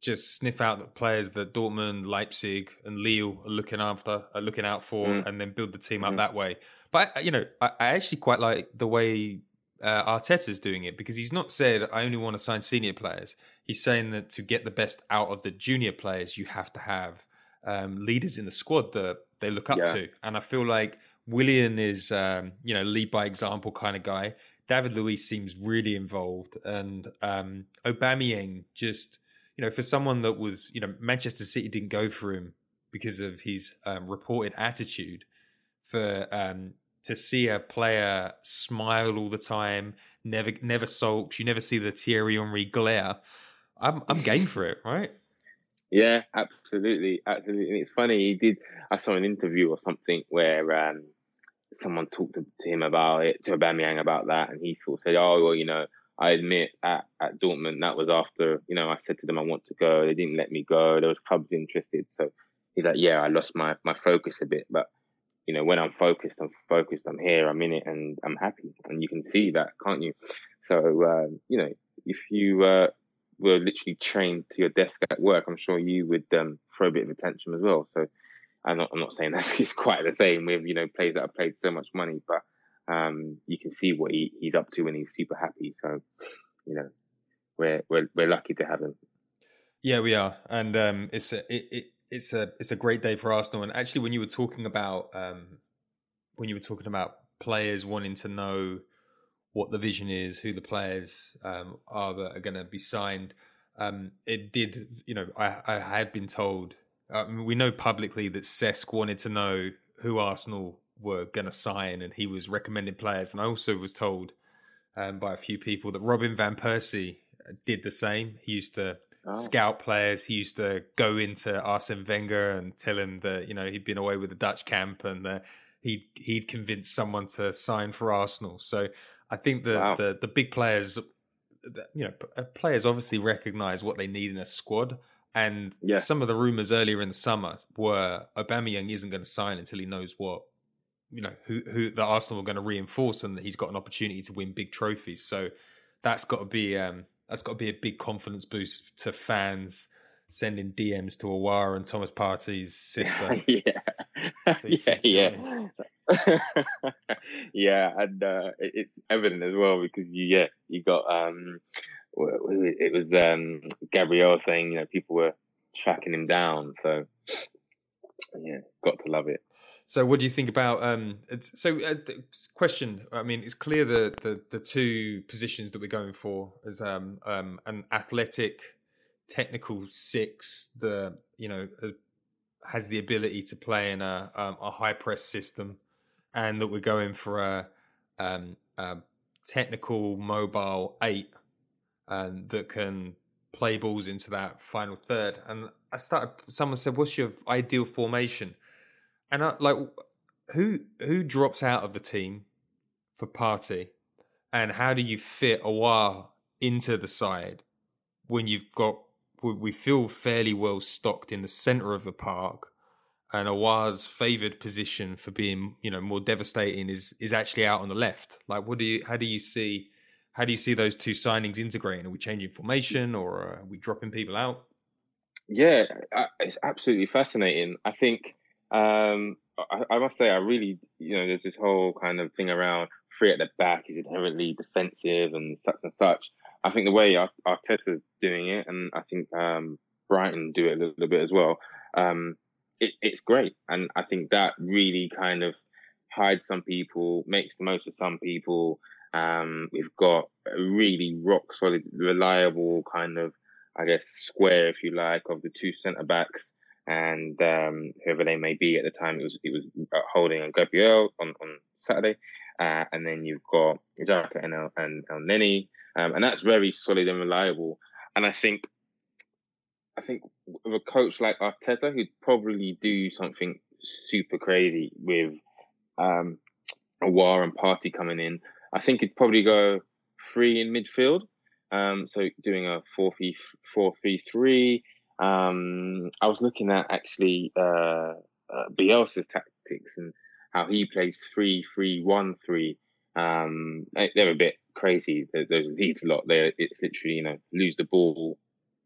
just sniff out the players that Dortmund, Leipzig, and Lille are looking after, are looking out for, mm. and then build the team up mm. that way. But you know, I, I actually quite like the way uh, Arteta's doing it because he's not said I only want to sign senior players. He's saying that to get the best out of the junior players, you have to have um, leaders in the squad that they look up yeah. to. And I feel like Willian is, um, you know, lead by example kind of guy. David Luiz seems really involved, and um, Aubameyang just, you know, for someone that was, you know, Manchester City didn't go for him because of his um, reported attitude. For um, to see a player smile all the time, never never sulks. You never see the Thierry Henry glare. I'm I'm game for it, right? Yeah, absolutely, absolutely. And it's funny. He did. I saw an interview or something where um, someone talked to, to, him about it, to Aubameyang about that, and he sort of said, "Oh, well, you know, I admit at at Dortmund that was after you know I said to them I want to go. They didn't let me go. There was clubs interested, so." He's like, yeah, I lost my, my focus a bit, but you know, when I'm focused, I'm focused, I'm here, I'm in it, and I'm happy. And you can see that, can't you? So, um, you know, if you uh, were literally chained to your desk at work, I'm sure you would um, throw a bit of attention as well. So, I'm not, I'm not saying that's it's quite the same with, you know, players that have played so much money, but um, you can see what he, he's up to and he's super happy. So, you know, we're, we're, we're lucky to have him. Yeah, we are. And um, it's it, it, it's a it's a great day for Arsenal. And actually, when you were talking about um, when you were talking about players wanting to know what the vision is, who the players um, are that are going to be signed. Um, it did, you know, I, I had been told. I we know publicly that Cesc wanted to know who Arsenal were going to sign, and he was recommending players. And I also was told um, by a few people that Robin van Persie did the same. He used to oh. scout players. He used to go into Arsene Wenger and tell him that you know he'd been away with the Dutch camp and that he'd he'd convinced someone to sign for Arsenal. So I think the wow. the, the big players, you know, uh, players obviously recognise what they need in a squad. And yeah. some of the rumours earlier in the summer were Aubameyang isn't going to sign until he knows what you know who who the Arsenal are going to reinforce and that he's got an opportunity to win big trophies. So that's got to be um, that's got to be a big confidence boost to fans sending DMs to Aouar and Thomas Partey's sister. yeah, yeah, yeah. yeah, and uh, it's evident as well because you yeah you got um it was um Gabriel saying you know people were tracking him down, so yeah, got to love it. So, what do you think about? Um, so, uh, question. I mean, it's clear the, the the two positions that we're going for as um, um, an athletic, technical six. The you know has the ability to play in a um, a high press system, and that we're going for a, um, a technical mobile eight, um, that can play balls into that final third. And I started. Someone said, "What's your ideal formation?" And I, like, who who drops out of the team for Partey, and how do you fit Aouar into the side when you've got we feel fairly well stocked in the centre of the park, and Aouar's favoured position for being you know more devastating is is actually out on the left. Like, what do you how do you see? How do you see those two signings integrating? Are we changing formation or are we dropping people out? Yeah, it's absolutely fascinating. I think um, I, I, must say, I really, you know, there's this whole kind of thing around free at the back is inherently defensive and such and such. I think the way Arteta's doing it, and I think um, Brighton do it a little bit as well, um, it, it's great. And I think that really kind of hides some people, makes the most of some people. Um, we've got a really rock solid, reliable kind of, I guess, square, if you like, of the two centre backs and um, whoever they may be at the time. It was it was uh, Holding and Gabriel on on Saturday, uh, and then you've got Xhaka and El, and Elneny, um, and that's very solid and reliable. And I think I think with a coach like Arteta, who'd probably do something super crazy with um, Aouar and Partey coming in, I think he'd probably go three in midfield. Um, so doing a 4 3 3 um, I was looking at actually uh, uh, Bielsa's tactics and how he plays three, three, one, three. Um, they're a bit crazy. Those leads a lot. There, it's literally you know lose the ball,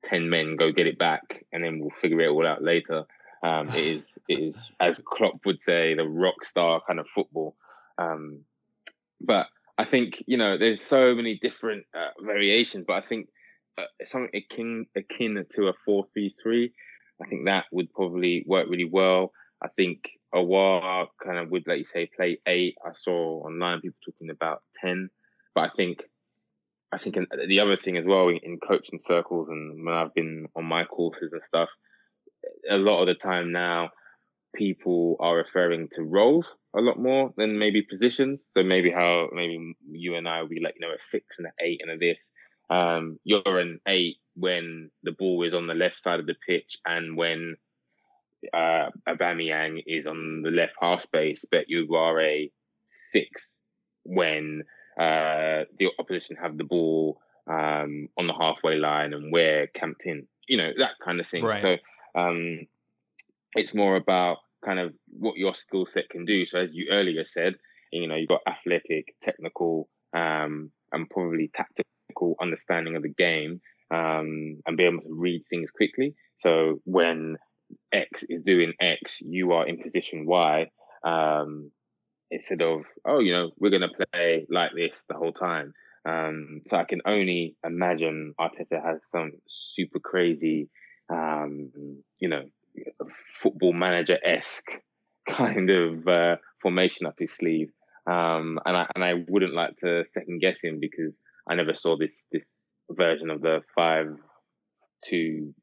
ten men go get it back, and then we'll figure it all out later. Um, it is it is as Klopp would say the rock star kind of football. Um, but I think you know there's so many different uh, variations. But I think Uh, something akin akin to a four three three. I think that would probably work really well. I think Aouar kind of would, like you say, play eight. I saw online people talking about ten, but I think I think the other thing as well in, in coaching circles and when I've been on my courses and stuff, a lot of the time now people are referring to roles a lot more than maybe positions. So maybe how maybe you and I will be like, you know, a six and an eight and a this. Um, you're an eight when the ball is on the left side of the pitch and when uh, Aubameyang is on the left half space, but you are a six when uh, the opposition have the ball um, on the halfway line and we're camped in. You know that kind of thing. Right. So um, it's more about kind of what your skill set can do. So as you earlier said, you know you've got athletic, technical, um, and probably tactical understanding of the game um, and be able to read things quickly. So when X is doing X, you are in position Y. Um, instead of oh, you know, we're to play like this the whole time. Um, so I can only imagine Arteta has some super crazy, um, you know, football manager esque kind of uh, formation up his sleeve. Um, and I and I wouldn't like to second guess him because I never saw this this version of the five two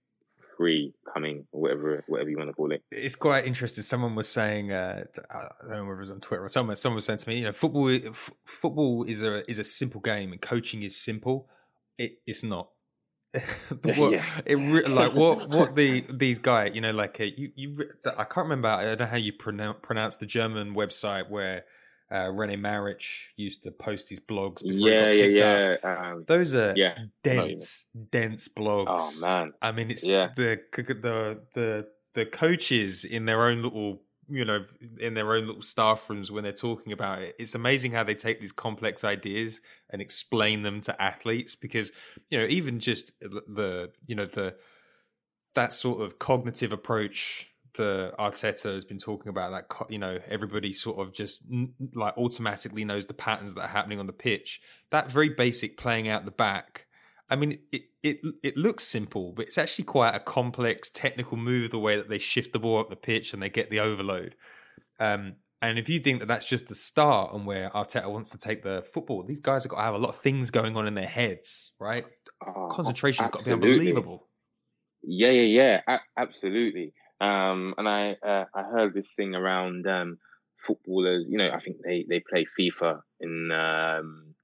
three coming, or whatever whatever you want to call it. It's quite interesting. Someone was saying, uh, I don't know whether it was on Twitter or someone. Someone was saying to me, you know, football f- football is a is a simple game, and coaching is simple. It, it's not. what, yeah. it re- like what what the these guys you know like uh, you you I can't remember I don't know how you pronounce pronounce the German website where uh, Rene Maric used to post his blogs. yeah, yeah, yeah. Um, Those are yeah, dense, dense blogs. Oh man! I mean, it's yeah. the the the the coaches in their own little you know in their own little staff rooms when they're talking about it it's amazing how they take these complex ideas and explain them to athletes because you know even just the you know the that sort of cognitive approach the Arteta has been talking about that you know everybody sort of just like automatically knows the patterns that are happening on the pitch. That very basic playing out the back I mean it it it looks simple but it's actually quite a complex technical move the way that they shift the ball up the pitch and they get the overload. Um, and if you think that that's just the start and where Arteta wants to take the football these guys have got to have a lot of things going on in their heads right? Oh, concentration's got to be unbelievable. Yeah yeah yeah a- absolutely um, and I uh, I heard this thing around um, footballers. You know, I think they, they play FIFA in um,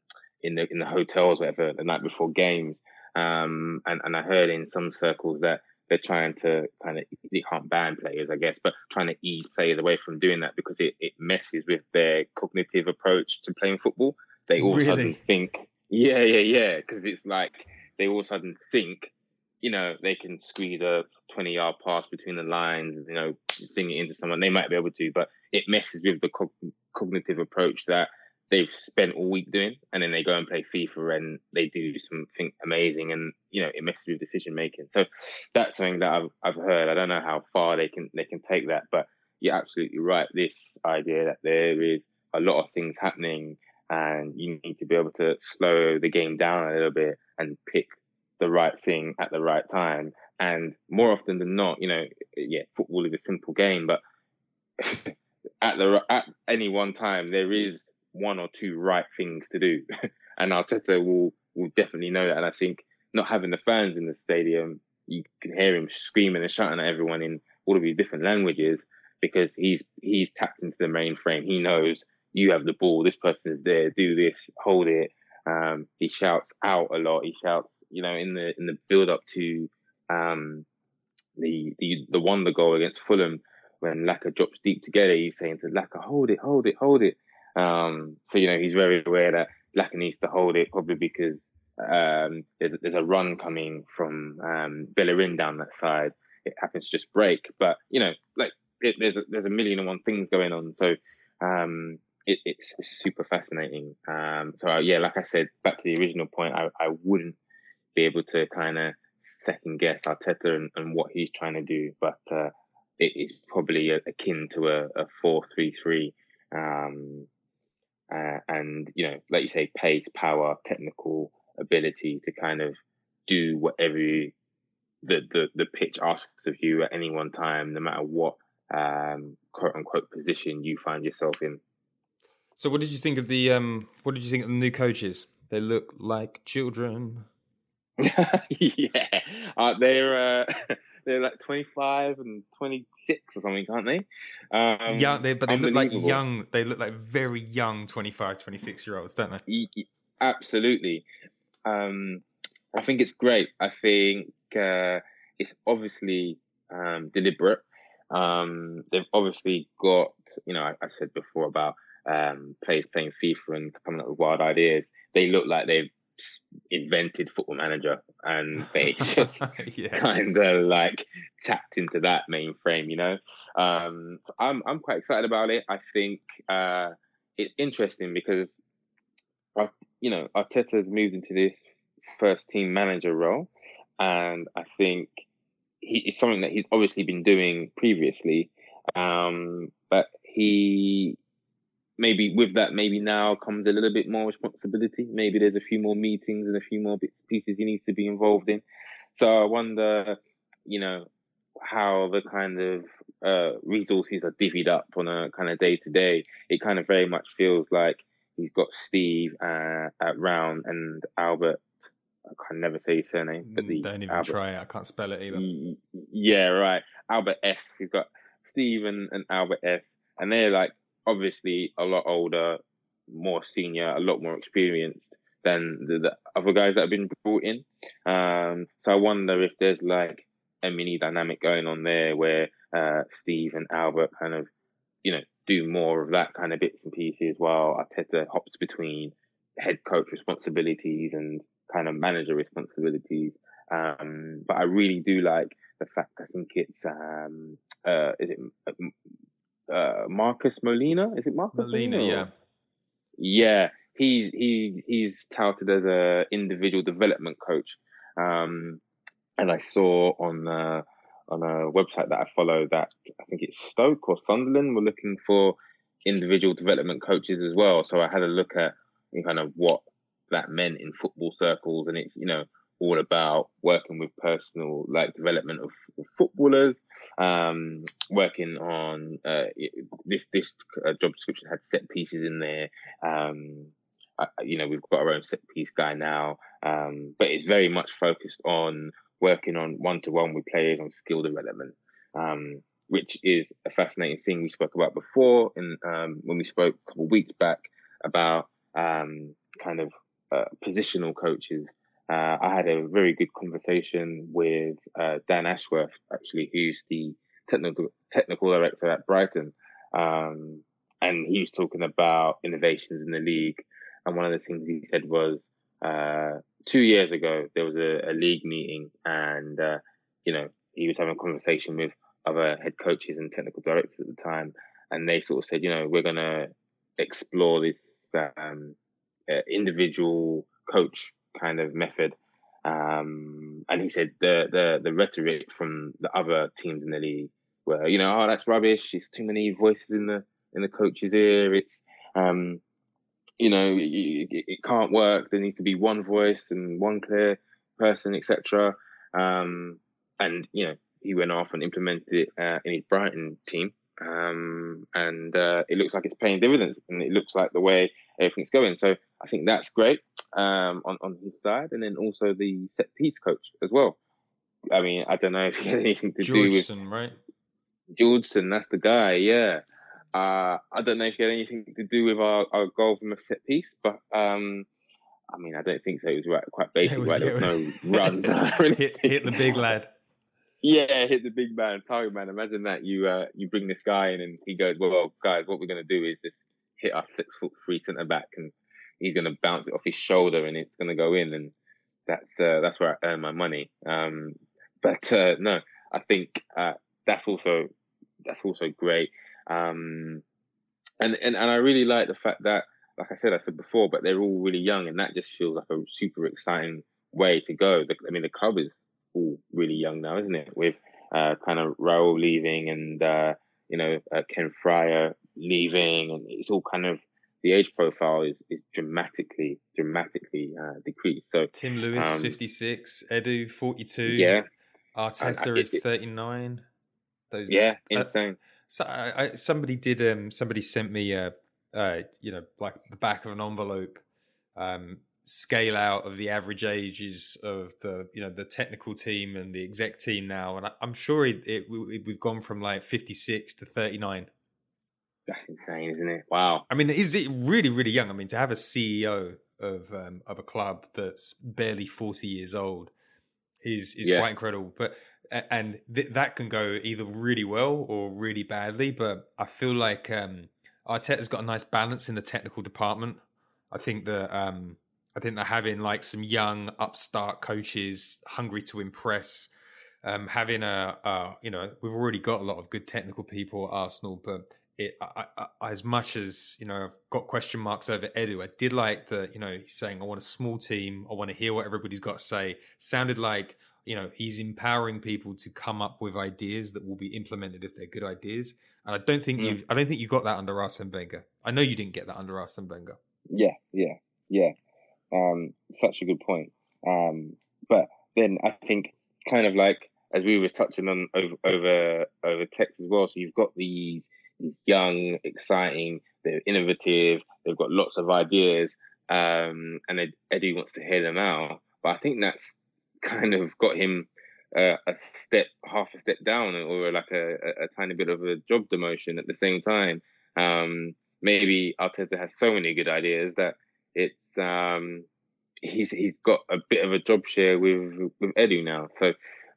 in the in the hotels, whatever, the night before games. Um, and and I heard in some circles that they're trying to kind of they can't ban players, I guess, but trying to ease players away from doing that because it, it messes with their cognitive approach to playing football. They all really? sudden think, yeah, yeah, yeah, because it's like they all sudden think you know, they can squeeze a 20 yard pass between the lines, you know, sing it into someone. They might be able to, but it messes with the co- cognitive approach that they've spent all week doing. And then they go and play FIFA and they do something amazing and, you know, it messes with decision making. So that's something that I've, I've heard. I don't know how far they can, they can take that, but you're absolutely right. This idea that there is a lot of things happening and you need to be able to slow the game down a little bit and pick the right thing at the right time. And more often than not, you know, yeah, football is a simple game, but at the at any one time there is one or two right things to do, and Arteta will will definitely know that. And I think not having the fans in the stadium, you can hear him screaming and shouting at everyone in all of these different languages because he's he's tapped into the mainframe. He knows you have the ball. This person is there. Do this. Hold it. Um, he shouts out a lot. He shouts you know, in the in the build up to um, the the the wonder goal against Fulham when Laca drops deep together, he's saying to Laca, hold it, hold it, hold it. Um, so you know he's very aware that Laca needs to hold it, probably because um, there's there's a run coming from um, Bellerin down that side. It happens to just break, but you know, like it, there's a, there's a million and one things going on. So um, it, it's, super fascinating. Um, so uh, yeah, like I said, back to the original point, I, I wouldn't be able to kind of second guess Arteta and, and, what he's trying to do. But uh, it is probably akin to a, a four-three-three, um, uh, and you know, like you say, pace, power, technical ability to kind of do whatever the the the pitch asks of you at any one time, no matter what um, quote unquote position you find yourself in. So, what did you think of the um? What did you think of the new coaches? They look like children. yeah, uh, they're uh, they're like twenty five and twenty six or something, aren't they? Um, young, they, but they look like young. They look like very young 25, 26 year olds, don't they? Absolutely. Um, I think it's great. I think uh, it's obviously um, deliberate. Um, they've obviously got, you know, I, I said before about um, players playing FIFA and coming up with wild ideas. They look like they've invented Football Manager, and they just yeah. kind of like tapped into that mainframe. You know, um, so I'm I'm quite excited about it. I think uh, it's interesting because, I, you know, Arteta's moved into this first team manager role, and I think he, it's something that he's obviously been doing previously, um, but he maybe with that, maybe now comes a little bit more responsibility. Maybe there's a few more meetings and a few more bits pieces he needs to be involved in. So I wonder, you know, how the kind of uh, resources are divvied up on a kind of day to day, it kind of very much feels like he's got Steve uh, at Round and Albert. I can never say his surname, but the Mm, Don't even Albert, try it. I can't spell it either. Yeah, right. Albert S. He's got Steve and, and Albert S. And they're like obviously a lot older, more senior, a lot more experienced than the, the other guys that have been brought in. Um, so I wonder if there's like a mini dynamic going on there where uh, Steve and Albert kind of, you know, do more of that kind of bits and pieces while Arteta hops between head coach responsibilities and kind of manager responsibilities. Um, but I really do like the fact I think it's um, uh, is it uh, Marcus Molina? Is it Marcus Molina, Molina? yeah. Yeah, he's he he's touted as a individual development coach. Um, and I saw on uh, on a website that I follow that I think it's Stoke or Sunderland were looking for individual development coaches as well. So I had a look at kind of what that meant in football circles, and it's you know all about working with personal like development of, footballers, um, working on uh, this this uh, job description had set pieces in there. Um, I, you know, we've got our own set piece guy now, um, but it's very much focused on working on one to one with players on skill development, um, which is a fascinating thing we spoke about before. And um, when we spoke a couple of weeks back about um, kind of uh, positional coaches, uh, I had a very good conversation with uh, Dan Ashworth, actually, who's the technical technical director at Brighton, um, and he was talking about innovations in the league. And one of the things he said was, uh, two years ago there was a, a league meeting, and uh, you know he was having a conversation with other head coaches and technical directors at the time, and they sort of said, you know, we're gonna explore this um, uh, individual coach kind of method. Um, and he said the, the the rhetoric from the other teams in the league were, you know, oh that's rubbish. It's too many voices in the in the coach's ear. It's um, you know, it, it, can't work. There needs to be one voice and one clear person, etc. Um, and you know, he went off and implemented it uh, in his Brighton team, um, and uh, it looks like it's paying dividends, and it looks like the way everything's going. So I think that's great um, on on his side, and then also the set piece coach as well. I mean, I don't know if he had anything to do with Georgson, right? Georgson. That's the guy, yeah. Uh, I don't know if he had anything to do with our, our goal from a set piece, but um, I mean, I don't think so. It was right, quite basic, was- right? There was no runs. hit, hit the big lad. Yeah, hit the big man, target man. Imagine that you uh, you bring this guy in and he goes, "Well, guys, what we're gonna do is just hit our six foot three centre back, and he's gonna bounce it off his shoulder, and it's gonna go in, and that's uh, that's where I earn my money." Um, but uh, no, I think uh, that's also that's also great. Um, and, and and I really like the fact that, like I said, I said before, but they're all really young, and that just feels like a super exciting way to go. The, I mean, the club is all really young now, isn't it? With uh, kind of Raul leaving and uh, you know uh, Ken Friar leaving, and it's all kind of the age profile is, is dramatically dramatically uh, decreased. So Tim Lewis, um, 56. Edu, 42. Yeah. Arteta I- is it- 39. Those, yeah, uh, insane. So I, I, somebody did. Um, somebody sent me a, uh, you know, like the back of an envelope, um, scale out of the average ages of the, you know, the technical team and the exec team now, and I, I'm sure it, it, we- we've gone from like 56 to 39. That's insane, isn't it? Wow. I mean, is it really, really young? I mean, to have a CEO of um, of a club that's barely 40 years old is is Yeah. quite incredible. But and th- that can go either really well or really badly. But I feel like um, Arteta's got a nice balance in the technical department. I think that um, I think that having like some young upstart coaches hungry to impress, um, having a, a you know we've already got a lot of good technical people at Arsenal, but it I, I, as much as you know I've got question marks over Edu, I did like that you know he's saying I want a small team, I want to hear what everybody's got to say. Sounded like you know he's empowering people to come up with ideas that will be implemented if they're good ideas. And I don't think Mm. you I don't think you got that under Arsene Wenger. I know you didn't get that under Arsene Wenger. Yeah, yeah, yeah. Um, such a good point. Um, but then I think kind of like as we were touching on over over over text as well. So you've got these young, exciting, they're innovative, they've got lots of ideas, um, and Edu wants to hear them out. But I think that's kind of got him uh, a step, half a step down, or like a, a, a, tiny bit of a job demotion at the same time. Um, maybe Arteta has so many good ideas that it's um, he's he's got a bit of a job share with with now. So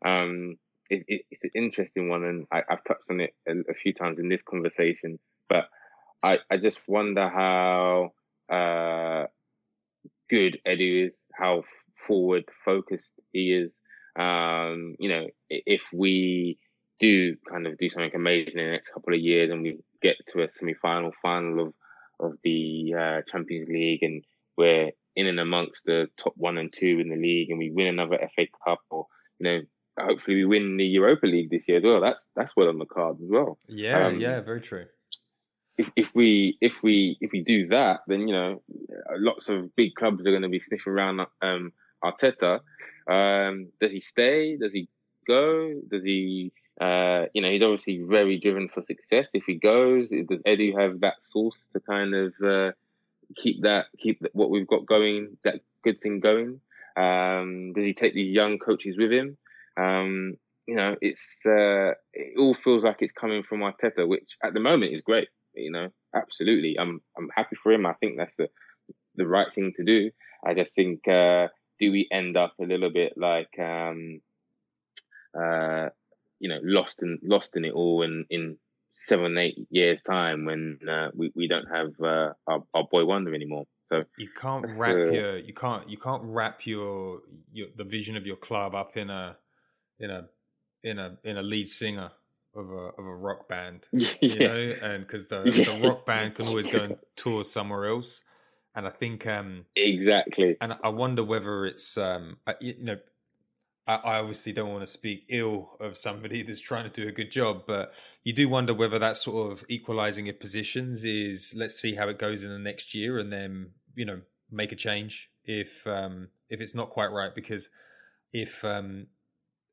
um, it, it, it's an interesting one, and I, have touched on it a, a, few times in this conversation. But I, I just wonder how uh, good Edu is, how forward focused he is. Um, you know, if we do kind of do something amazing in the next couple of years and we get to a semi-final, final of of the uh, Champions League, and we're in and amongst the top one and two in the league, and we win another FA Cup, or you know, hopefully we win the Europa League this year as well. That's that's well on the cards as well. Yeah, um, yeah, very true. If if we if we if we do that, then you know, lots of big clubs are going to be sniffing around um, Arteta. Um, does he stay? Does he go? Does he? Uh, you know, he's obviously very driven for success. If he goes, does Edu have that source to kind of uh, keep that, keep what we've got going, that good thing going? Um, does he take these young coaches with him? Um, you know, it's uh, it all feels like it's coming from Arteta, which at the moment is great. You know, absolutely, I'm I'm happy for him. I think that's the the right thing to do. I just think, uh, do we end up a little bit like, um, uh, you know, lost in lost in it all, in in seven eight years time when uh, we we don't have uh, our, our boy wonder anymore. So you can't wrap uh, your you can't you can't wrap your your the vision of your club up in a in a in a in a lead singer of a of a rock band, yeah. you know, and because the, yeah. the rock band can always go and tour somewhere else, and I think um exactly, and I wonder whether it's um you know. I, I obviously don't want to speak ill of somebody that's trying to do a good job, but you do wonder whether that sort of equalizing of positions is let's see how it goes in the next year, and then you know make a change if um if it's not quite right because if um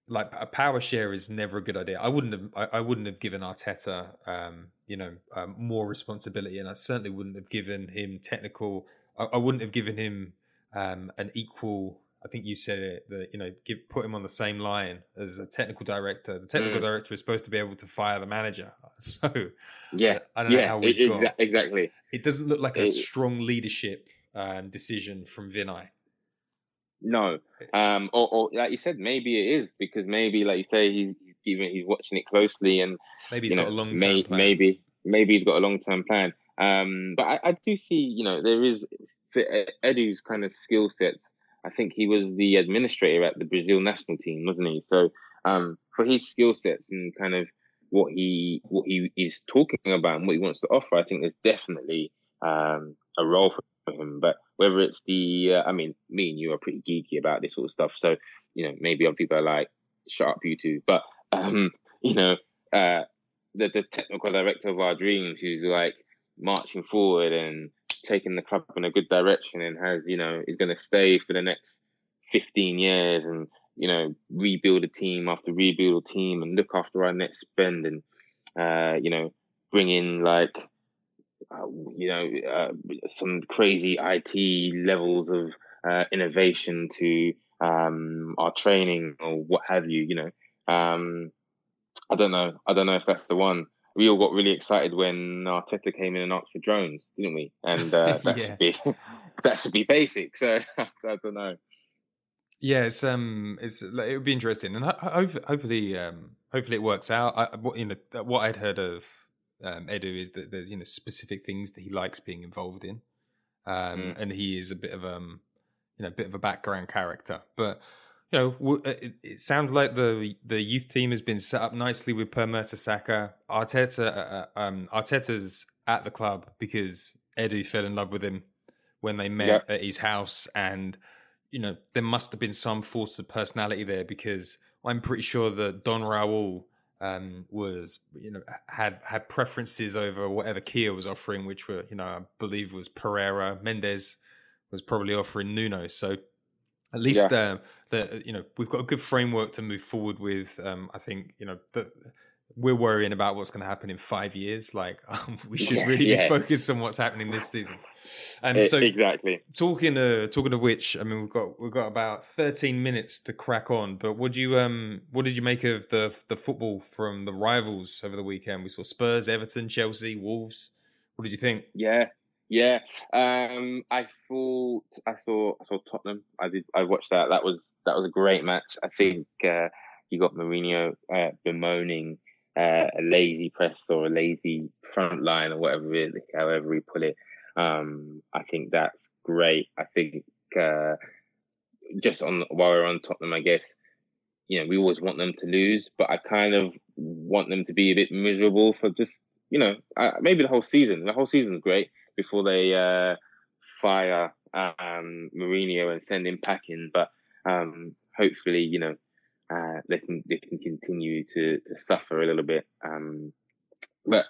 like a power share is never a good idea. I wouldn't have I, I wouldn't have given Arteta um, you know um, more responsibility, and I certainly wouldn't have given him technical. I, I wouldn't have given him um, an equal. I think you said it that you know give put him on the same line as a technical director. The technical mm. director is supposed to be able to fire the manager. So yeah, I don't know how we've it, exactly. It doesn't look like a strong leadership um, decision from Vinai. No, um, or, or like you said, maybe it is because maybe, like you say, he's even he's watching it closely, and maybe he's you know, got a long term may, plan. Maybe, maybe he's got a long term plan. Um, but I, I, do see, you know, there is Edu's kind of skill sets. I think he was the administrator at the Brazil national team, wasn't he? So, um, for his skill sets and kind of what he what he is talking about and what he wants to offer, I think there's definitely um, a role for him. But whether it's the, uh, I mean, me and you are pretty geeky about this sort of stuff. So, you know, maybe other people are like, shut up, you two. But, um, you know, uh, the, the technical director of our dreams who's like marching forward and taking the club in a good direction and has, you know, is going to stay for the next 15 years and, you know, rebuild a team after rebuild a team and look after our next spend and, uh, you know, bring in like uh, you know, uh, some crazy IT levels of uh, innovation to um, our training or what have you. You know, um, I don't know. I don't know if that's the one. We all got really excited when Arteta came in and asked for drones, didn't we? And uh, that yeah. should be that should be basic. So I don't know. Yeah, it's um, it's it would be interesting, and hopefully, um, hopefully it works out. I, you know, what I'd heard of um, Edu is that there's you know specific things that he likes being involved in, um, mm. and he is a bit of um you know a bit of a background character. But you know uh, it, it, sounds like the the youth team has been set up nicely with Per Mertesacker. Arteta uh, uh, um, Arteta's at the club because Edu fell in love with him when they met at his house, and you know there must have been some force of personality there because I'm pretty sure that Don Raul um, was you know had had preferences over whatever Kia was offering, which were you know I believe was Pereira. Mendes was probably offering Nuno. So at least yeah. uh, the you know we've got a good framework to move forward with. Um, I think you know that we're worrying about what's going to happen in five years. Like um, we should yeah, really yeah. be focused on what's happening this season. And so exactly talking uh, talking of which, I mean we've got we've got about thirteen minutes to crack on. But what do you um what did you make of the the football from the rivals over the weekend? We saw Spurs, Everton, Chelsea, Wolves. What did you think? Yeah, yeah. Um, I thought I saw I saw Tottenham. I did. I watched that. That was that was a great match. I think uh, you got Mourinho uh, bemoaning uh, a lazy press or a lazy front line or whatever it is, however we put it. Um, I think that's great. I think uh, just on while we're on Tottenham, I guess you know we always want them to lose, but I kind of want them to be a bit miserable for just you know uh, maybe the whole season. The whole season's great before they uh, fire um, Mourinho and send him packing, but um, hopefully you know uh, they can they can continue to to suffer a little bit. Um, but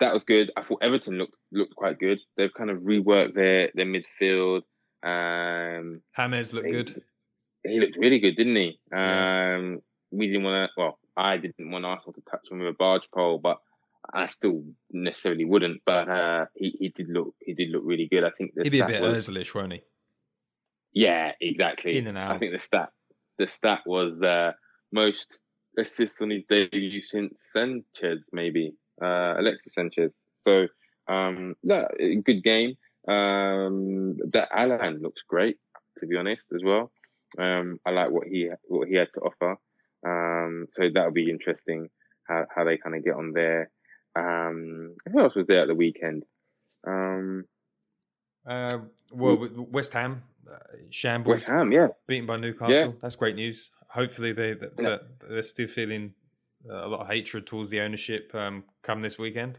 that was good. I thought Everton looked looked quite good. They've kind of reworked their their midfield. Um, James looked good. He looked really good, didn't he? Um, we didn't want to. Well, I didn't want Arsenal to touch him with a barge pole, but I still necessarily wouldn't. But uh, he he did look he did look really good. I think he'd be a bit was, won't he? Yeah, exactly. In and out. I think the stat the stat was uh, most assists on his debut since Sanchez, maybe uh, Alexis Sanchez. So um, good game. Um, that Allan looks great, to be honest, as well. Um, I like what he what he had to offer. Um, so that'll be interesting how how they kind of get on there. Um, who else was there at the weekend? Um, uh, well, West Ham shambles. West Ham, yeah, beaten by Newcastle. Yeah. That's great news. Hopefully, they, they yeah. they're still feeling uh, a lot of hatred towards the ownership um, come this weekend.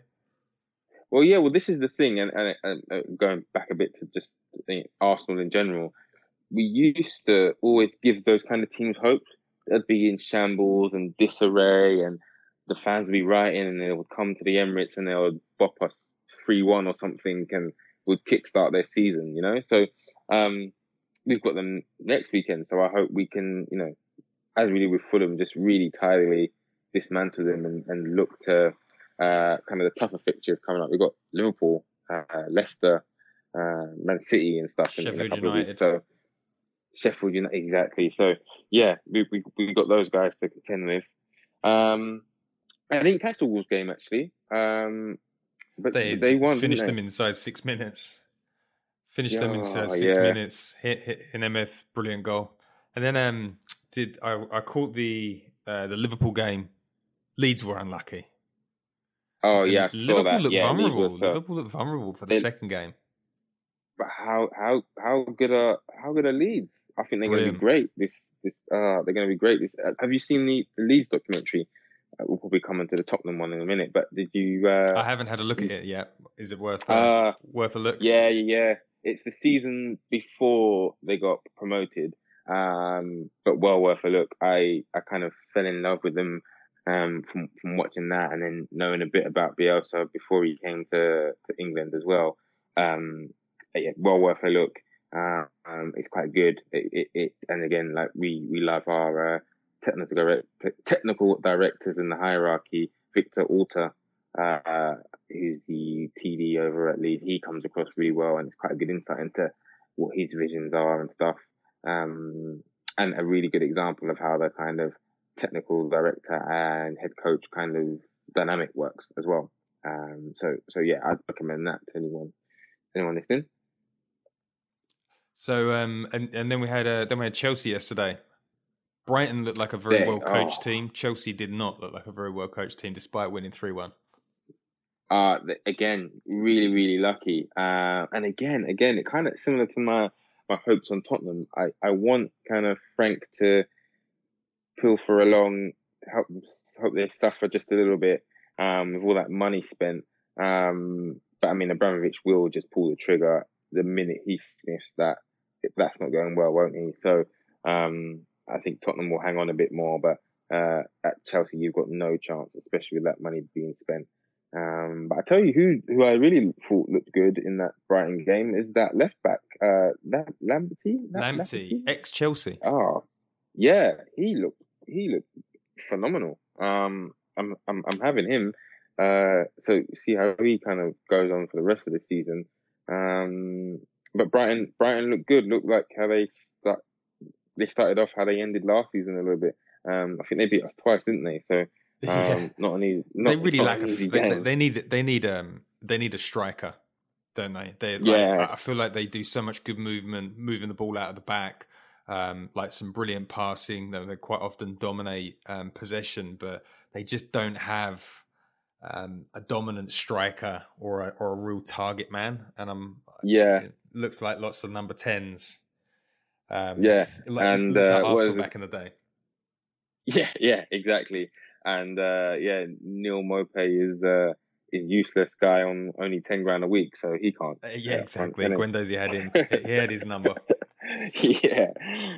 Well, yeah. Well, this is the thing, and, and, and uh, going back a bit to just Arsenal in general, we used to always give those kind of teams hope. They'd be in shambles and disarray, and the fans would be writing, and they would come to the Emirates and they would bop us three one or something, and would kickstart their season. You know, so um, we've got them next weekend, so I hope we can, you know, as we did with Fulham, just really tidily dismantle them and, and look to uh, kind of the tougher fixtures coming up. We've got Liverpool, uh, Leicester, uh, Man City, and stuff in, in, a couple United. of weeks. So Sheffield United, exactly. So yeah, we we we got those guys to contend with. Um, I didn't catch the Wolves game actually, um, but they they won. Finished them inside six minutes. Finished them in uh, six yeah. minutes. Hit, hit an MF, brilliant goal. And then um, did I, I caught the uh, the Liverpool game. Leeds were unlucky. Oh yeah, Liverpool looked yeah, vulnerable. Liverpool looked vulnerable for the it, second game. But how how how good are how good are Leeds? I think they're going to be great. This this uh they're going to be great. This, uh, have you seen the, the Leeds documentary? Uh, we'll probably come into the Tottenham one in a minute. But did you? Uh, I haven't had a look at it yet. Is it worth uh, worth a look? Yeah, yeah, yeah it's the season before they got promoted, um, but well worth a look. I, I kind of fell in love with them um, from from watching that, and then knowing a bit about Bielsa before he came to, to England as well. Um, yeah, well worth a look. Uh, um, it's quite good. It, it, it, and again, like we we love our uh, technical technical directors in the hierarchy. Victor Orta uh, who's the TD over at Leeds, he comes across really well and it's quite a good insight into what his visions are and stuff. Um, and a really good example of how the kind of technical director and head coach kind of dynamic works as well. Um, so, so yeah, I'd recommend that to anyone, anyone listening. So, um, and, and then we had, uh, then we had Chelsea yesterday. Brighton looked like a very well coached oh. team. Chelsea did not look like a very well coached team, despite winning three one uh, again, really, really lucky. Uh, and again, again, it kind of similar to my my hopes on Tottenham. I, I want kind of Frank to pilfer along, help hope they suffer just a little bit um, with all that money spent. Um, but I mean, Abramovich will just pull the trigger the minute he sniffs that that's not going well, won't he? So um, I think Tottenham will hang on a bit more, but uh, at Chelsea, you've got no chance, especially with that money being spent. Um, but I tell you who who I really thought looked good in that Brighton game is that left back, uh, Lam- Lamptey. Lamptey, ex Chelsea. Oh, yeah, he looked he looked phenomenal. Um, I'm I'm I'm having him. Uh, so see how he kind of goes on for the rest of the season. Um, but Brighton Brighton looked good. Looked like how they start, they started off how they ended last season a little bit. Um, I think they beat us twice, didn't they? So um, Yeah. not an easy. Not, they really lack. an A, they, they need. They need. Um. They need a striker, don't they? They. Like, Yeah. I feel like they do so much good movement, moving the ball out of the back. Um, like some brilliant passing. They, they quite often dominate um, possession, but they just don't have um, a dominant striker or a, or a real target man. And I'm Yeah. it looks like lots of number tens. Um, Yeah, like, and, looks like uh, Arsenal back in the day. Yeah, yeah, exactly. And uh, yeah, Neal Maupay is uh, is useless guy on only ten grand a week, so he can't. Uh, yeah, exactly. Guendouzi had him. he had his number. yeah,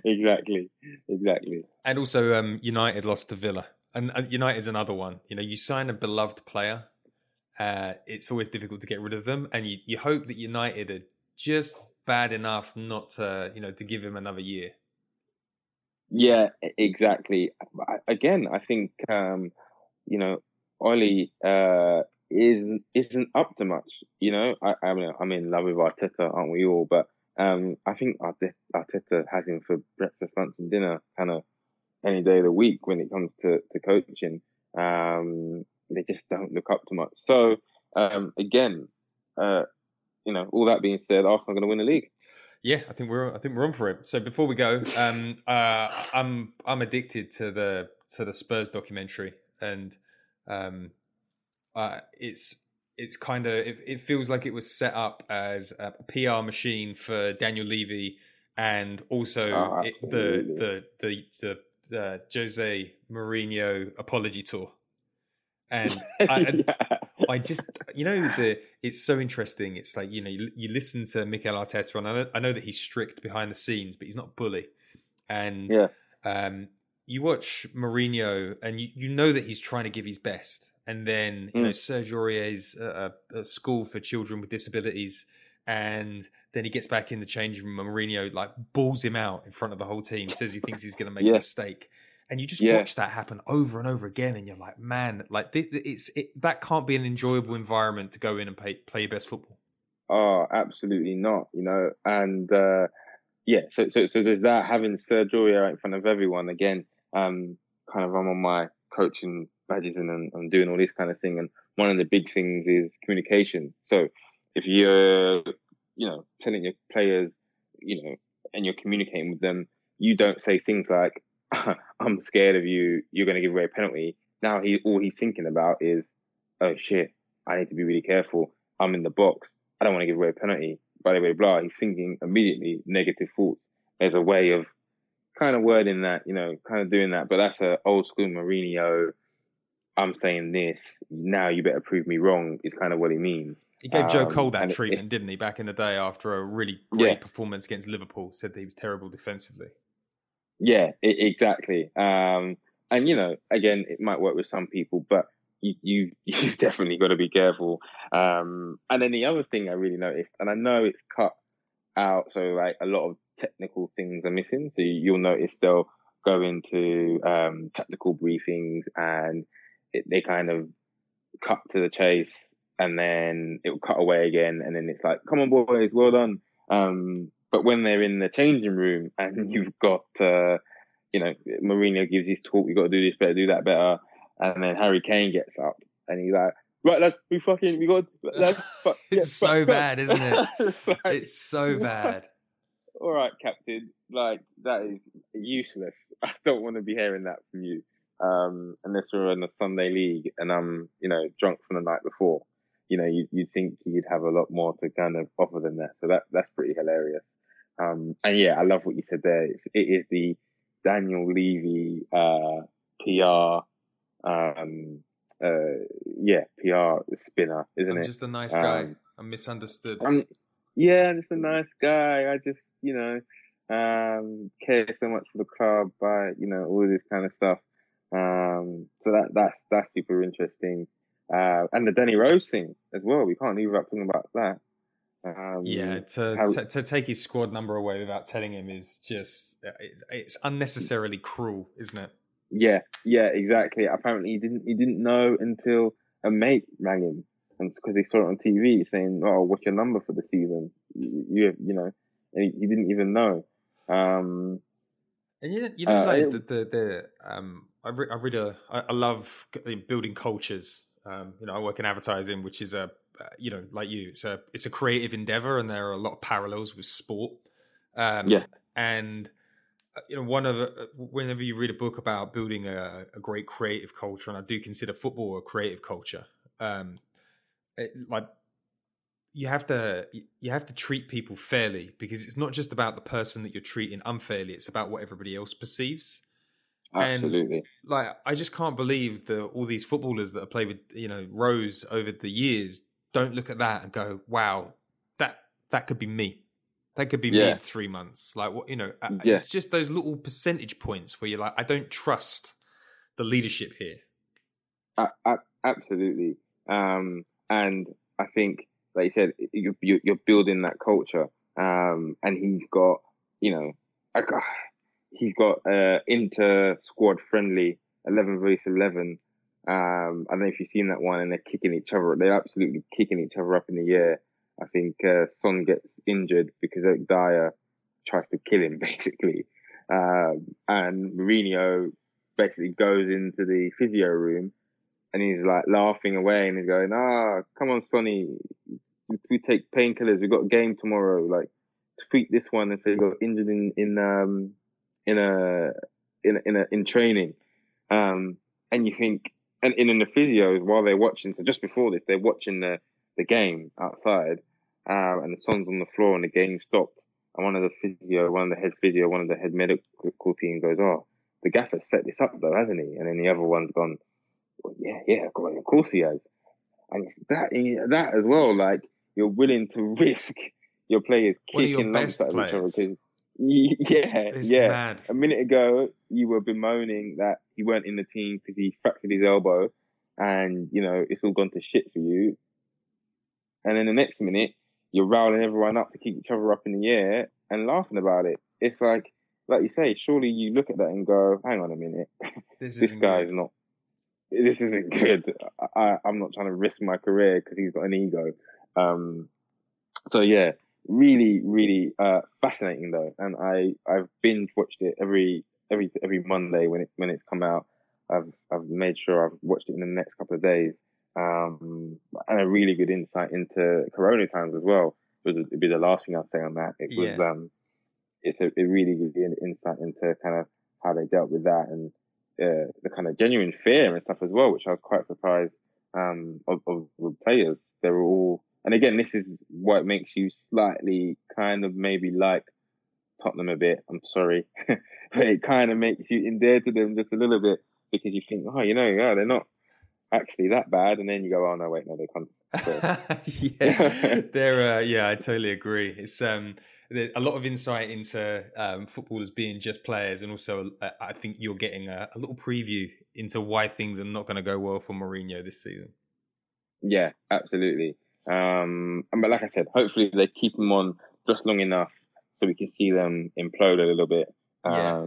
exactly, exactly. And also, um, United lost to Villa, and uh, United's another one. You know, you sign a beloved player, uh, it's always difficult to get rid of them, and you, you hope that United are just bad enough not to, you know, to give him another year. Yeah, exactly. Again, I think um, you know, Ole uh, isn't isn't up to much. You know, I, I mean, I'm in love with Arteta, aren't we all? But um, I think Arte- Arteta has him for breakfast, lunch, and dinner, kind of any day of the week when it comes to to coaching. Um, they just don't look up to much. So um, again, uh, you know, all that being said, Arsenal are going to win the league. Yeah, I think we're I think we're on for it. So before we go, um, uh, I'm I'm addicted to the to the Spurs documentary, and um, uh, it's it's kind of it, it feels like it was set up as a PR machine for Daniel Levy, and also Oh, it, the, the the the Jose Mourinho apology tour, and I, and I just, you know, the it's so interesting. It's like you know, you, you listen to Mikel Arteta, and I know, I know that he's strict behind the scenes, but he's not a bully. And Yeah. um, you watch Mourinho, and you, you know that he's trying to give his best. And then you know, Mm. Serge Aurier's a, a, school for children with disabilities, and then he gets back in the changing room, and Mourinho like balls him out in front of the whole team, says he thinks he's going to make a mistake. And you just Yeah. watch that happen over and over again, and you're like, man, like it's it, that can't be an enjoyable environment to go in and play play your best football. Oh, absolutely not. You know, and uh, yeah, so so so there's that having Sergio Aurier in front of everyone again. Um, kind of I'm on my coaching badges and and, and doing all this kind of thing. And one of the big things is communication. So if you're, you know, telling your players, you know, and you're communicating with them, you don't say things like, "I'm scared of you. You're going to give away a penalty." Now he all he's thinking about is, "Oh shit, I need to be really careful. I'm in the box. I don't want to give away a penalty." By the way, blah. He's thinking immediately negative thoughts. There's a way of kind of wording that, you know, kind of doing that, but that's a old school Mourinho. I'm saying this now. You better prove me wrong. Is kind of what he means. He gave Joe Um, Cole that it- treatment, didn't he, back in the day after a really great Yeah. performance against Liverpool? Said that he was terrible defensively. Yeah, exactly. Um, and you know, again, it might work with some people, but you you you've definitely got to be careful. Um, and then the other thing I really noticed, and I know it's cut out, so like a lot of technical things are missing. So you'll notice they'll go into um, tactical briefings, and it, they kind of cut to the chase, and then it will cut away again, and then it's like, "Come on, boys, well done." Um, but when they're in the changing room and you've got, uh, you know, Mourinho gives his talk, you've got to do this better, do that better, and then Harry Kane gets up and he's like, right, let's we fucking we got let's fuck, It's yeah, so fuck, bad, isn't it? It's like, It's so bad. All right, Captain, like that is useless. I don't want to be hearing that from you. Um, unless we're in the Sunday league and I'm, you know, drunk from the night before. You know, you you'd think you'd have a lot more to kind of offer than that. So that that's pretty hilarious. Um, and yeah, I love what you said there. It's, it is the Daniel Levy uh, PR, um, uh, yeah, PR spinner, isn't I'm it? just a nice guy. Um, I'm misunderstood. I'm, yeah, just a nice guy. I just, you know, um, care so much for the club, by you know, all this kind of stuff. Um, so that that's that's super interesting. uh, and the Danny Rose thing as well. We can't leave without talking about that. Um, yeah, to, how- to to take his squad number away without telling him is just it, it's unnecessarily cruel, isn't it? Yeah, yeah, exactly. Apparently, he didn't he didn't know until a mate rang him, and because he saw it on TV saying, "Oh, what's your number for the season?" You you, you know, and he, he didn't even know. Um, And you know, you know, Uh, like it- the, the the um, I re- I read a I, I love building cultures. Um, you know, I work in advertising, which is a uh, you know, like you, it's a it's a creative endeavor, and there are a lot of parallels with sport. Um, Yeah. and uh, you know, one of the, uh, whenever you read a book about building a, a great creative culture, and I do consider football a creative culture. Um, it, like you have to you have to treat people fairly because it's not just about the person that you're treating unfairly it's about what everybody else perceives And, absolutely. like i just can't believe that all these footballers that have played with you know rose over the years don't look at that and go wow that that could be me that could be me in three months like what you know Yeah. it's just those little percentage points where you're like i don't trust the leadership here absolutely. Um, and I think, like you said, you, you, you're building that culture. Um, and he's got, you know, I got, he's got uh, inter squad friendly 11 versus 11. Um, I don't know if you've seen that one, and they're kicking each other. They're absolutely kicking each other up in the air. I think uh, Son gets injured because Eric Dier tries to kill him, basically. Um, and Mourinho basically goes into the physio room and he's like laughing away and he's going, ah, come on, Sonny, we take painkillers. We've got a game tomorrow. Like, tweet this one and say you got injured in in um in a in a, in a, in training. Um, and you think, and, and in the physios while they're watching, so just before this, they're watching the the game outside, um, and the Son's on the floor and the game stopped. And one of the physio, one of the head physio, one of the head medical team goes, oh, the gaffer set this up though, hasn't he? And then the other one's gone, well, yeah, yeah, of course- of course he has. And it's that that as well, like you're willing to risk your players your kicking best out of each other yeah, It's yeah. mad. A minute ago, you were bemoaning that he weren't in the team because he fractured his elbow, and you know it's all gone to shit for you. And then the next minute, you're riling everyone up to keep each other up in the air and laughing about it. It's like, like you say, surely you look at that and go, "Hang on a minute, this, this guy's not. This isn't good. I, I'm not trying to risk my career because he's got an ego." Um, so yeah, really, really uh, fascinating though, and I I've binge watched it every every every Monday when it when it's come out. I've I've made sure I've watched it in the next couple of days, um, and a really good insight into Corona times as well. It was it'd be the last thing I'd say on that. It was Yeah. um, it's a, a really gives you an insight into kind of how they dealt with that and uh, the kind of genuine fear and stuff as well, which I was quite surprised um, of, of the players. They were all, and again, this is what makes you slightly kind of maybe like Tottenham a bit. I'm sorry, but it kind of makes you endear to them just a little bit because you think, oh, you know, yeah, they're not actually that bad, and then you go, oh no, wait, no, they can't. yeah, they're uh, yeah, I totally agree. It's um a lot of insight into um, footballers being just players, and also uh, I think you're getting a, a little preview into why things are not going to go well for Mourinho this season. Yeah, absolutely. Um, and but like I said, hopefully they keep them on just long enough so we can see them implode a little bit. Um, Yeah.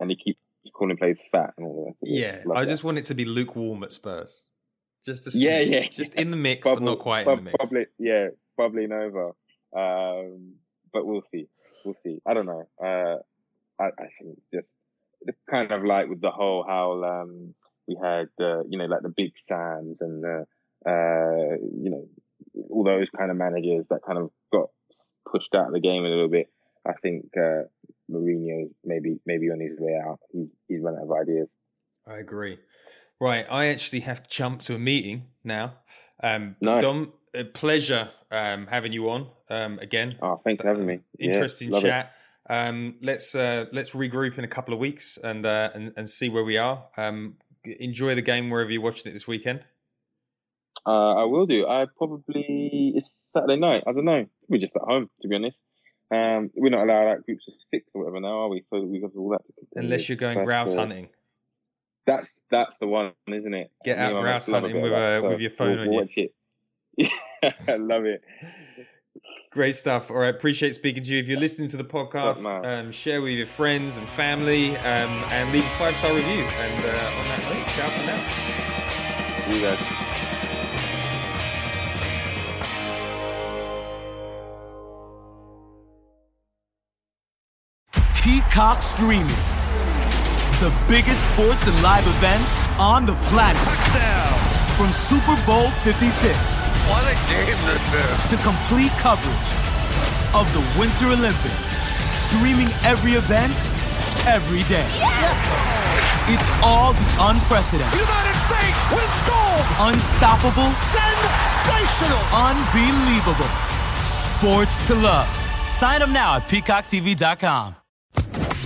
and they keep calling plays fat and all the rest of it. Yeah, Love I that. just want it to be lukewarm at Spurs, just a yeah, yeah, just in the mix, but not quite in the mix. Bubbly, yeah, bubbling over. Um, but we'll see. We'll see. I don't know. Uh, I, I think just kind of like with the whole how um, we had, uh, you know, like the big Sams and uh, uh, you know, all those kind of managers that kind of got pushed out of the game a little bit. I think uh, Mourinho's maybe maybe on his way out. He's he's run out of ideas. I agree. Right, I actually have to jump to a meeting now. Um, Nice. Dom, a pleasure um, having you on um, again. Oh, thanks for having me. Interesting love it. chat. Um, let's uh, let's regroup in a couple of weeks and uh, and, and see where we are. Um, enjoy the game wherever you're watching it this weekend. Uh, I will do. I probably it's Saturday night. I don't know. We're just at home, to be honest. Um, we're not allowed out groups of six or whatever now, are we? So we have got all that. Unless you're going grouse uh, hunting. That's that's the one, isn't it? Get out grouse mates love a hunting with, uh, so with your phone we'll, on we'll you. watch it. I love it. Great stuff. All right, appreciate speaking to you. If you're listening to the podcast, um, share with your friends and family, um, and leave a five star review. And uh, on that note, ciao for now. See you guys. Peacock Streaming. The biggest sports and live events on the planet. From Super Bowl 56 What a game this is. to complete coverage of the Winter Olympics. Streaming every event, every day. It's all the unprecedented. United States wins gold. Unstoppable. Sensational. Unbelievable. Sports to love. Sign up now at peacocktv.com.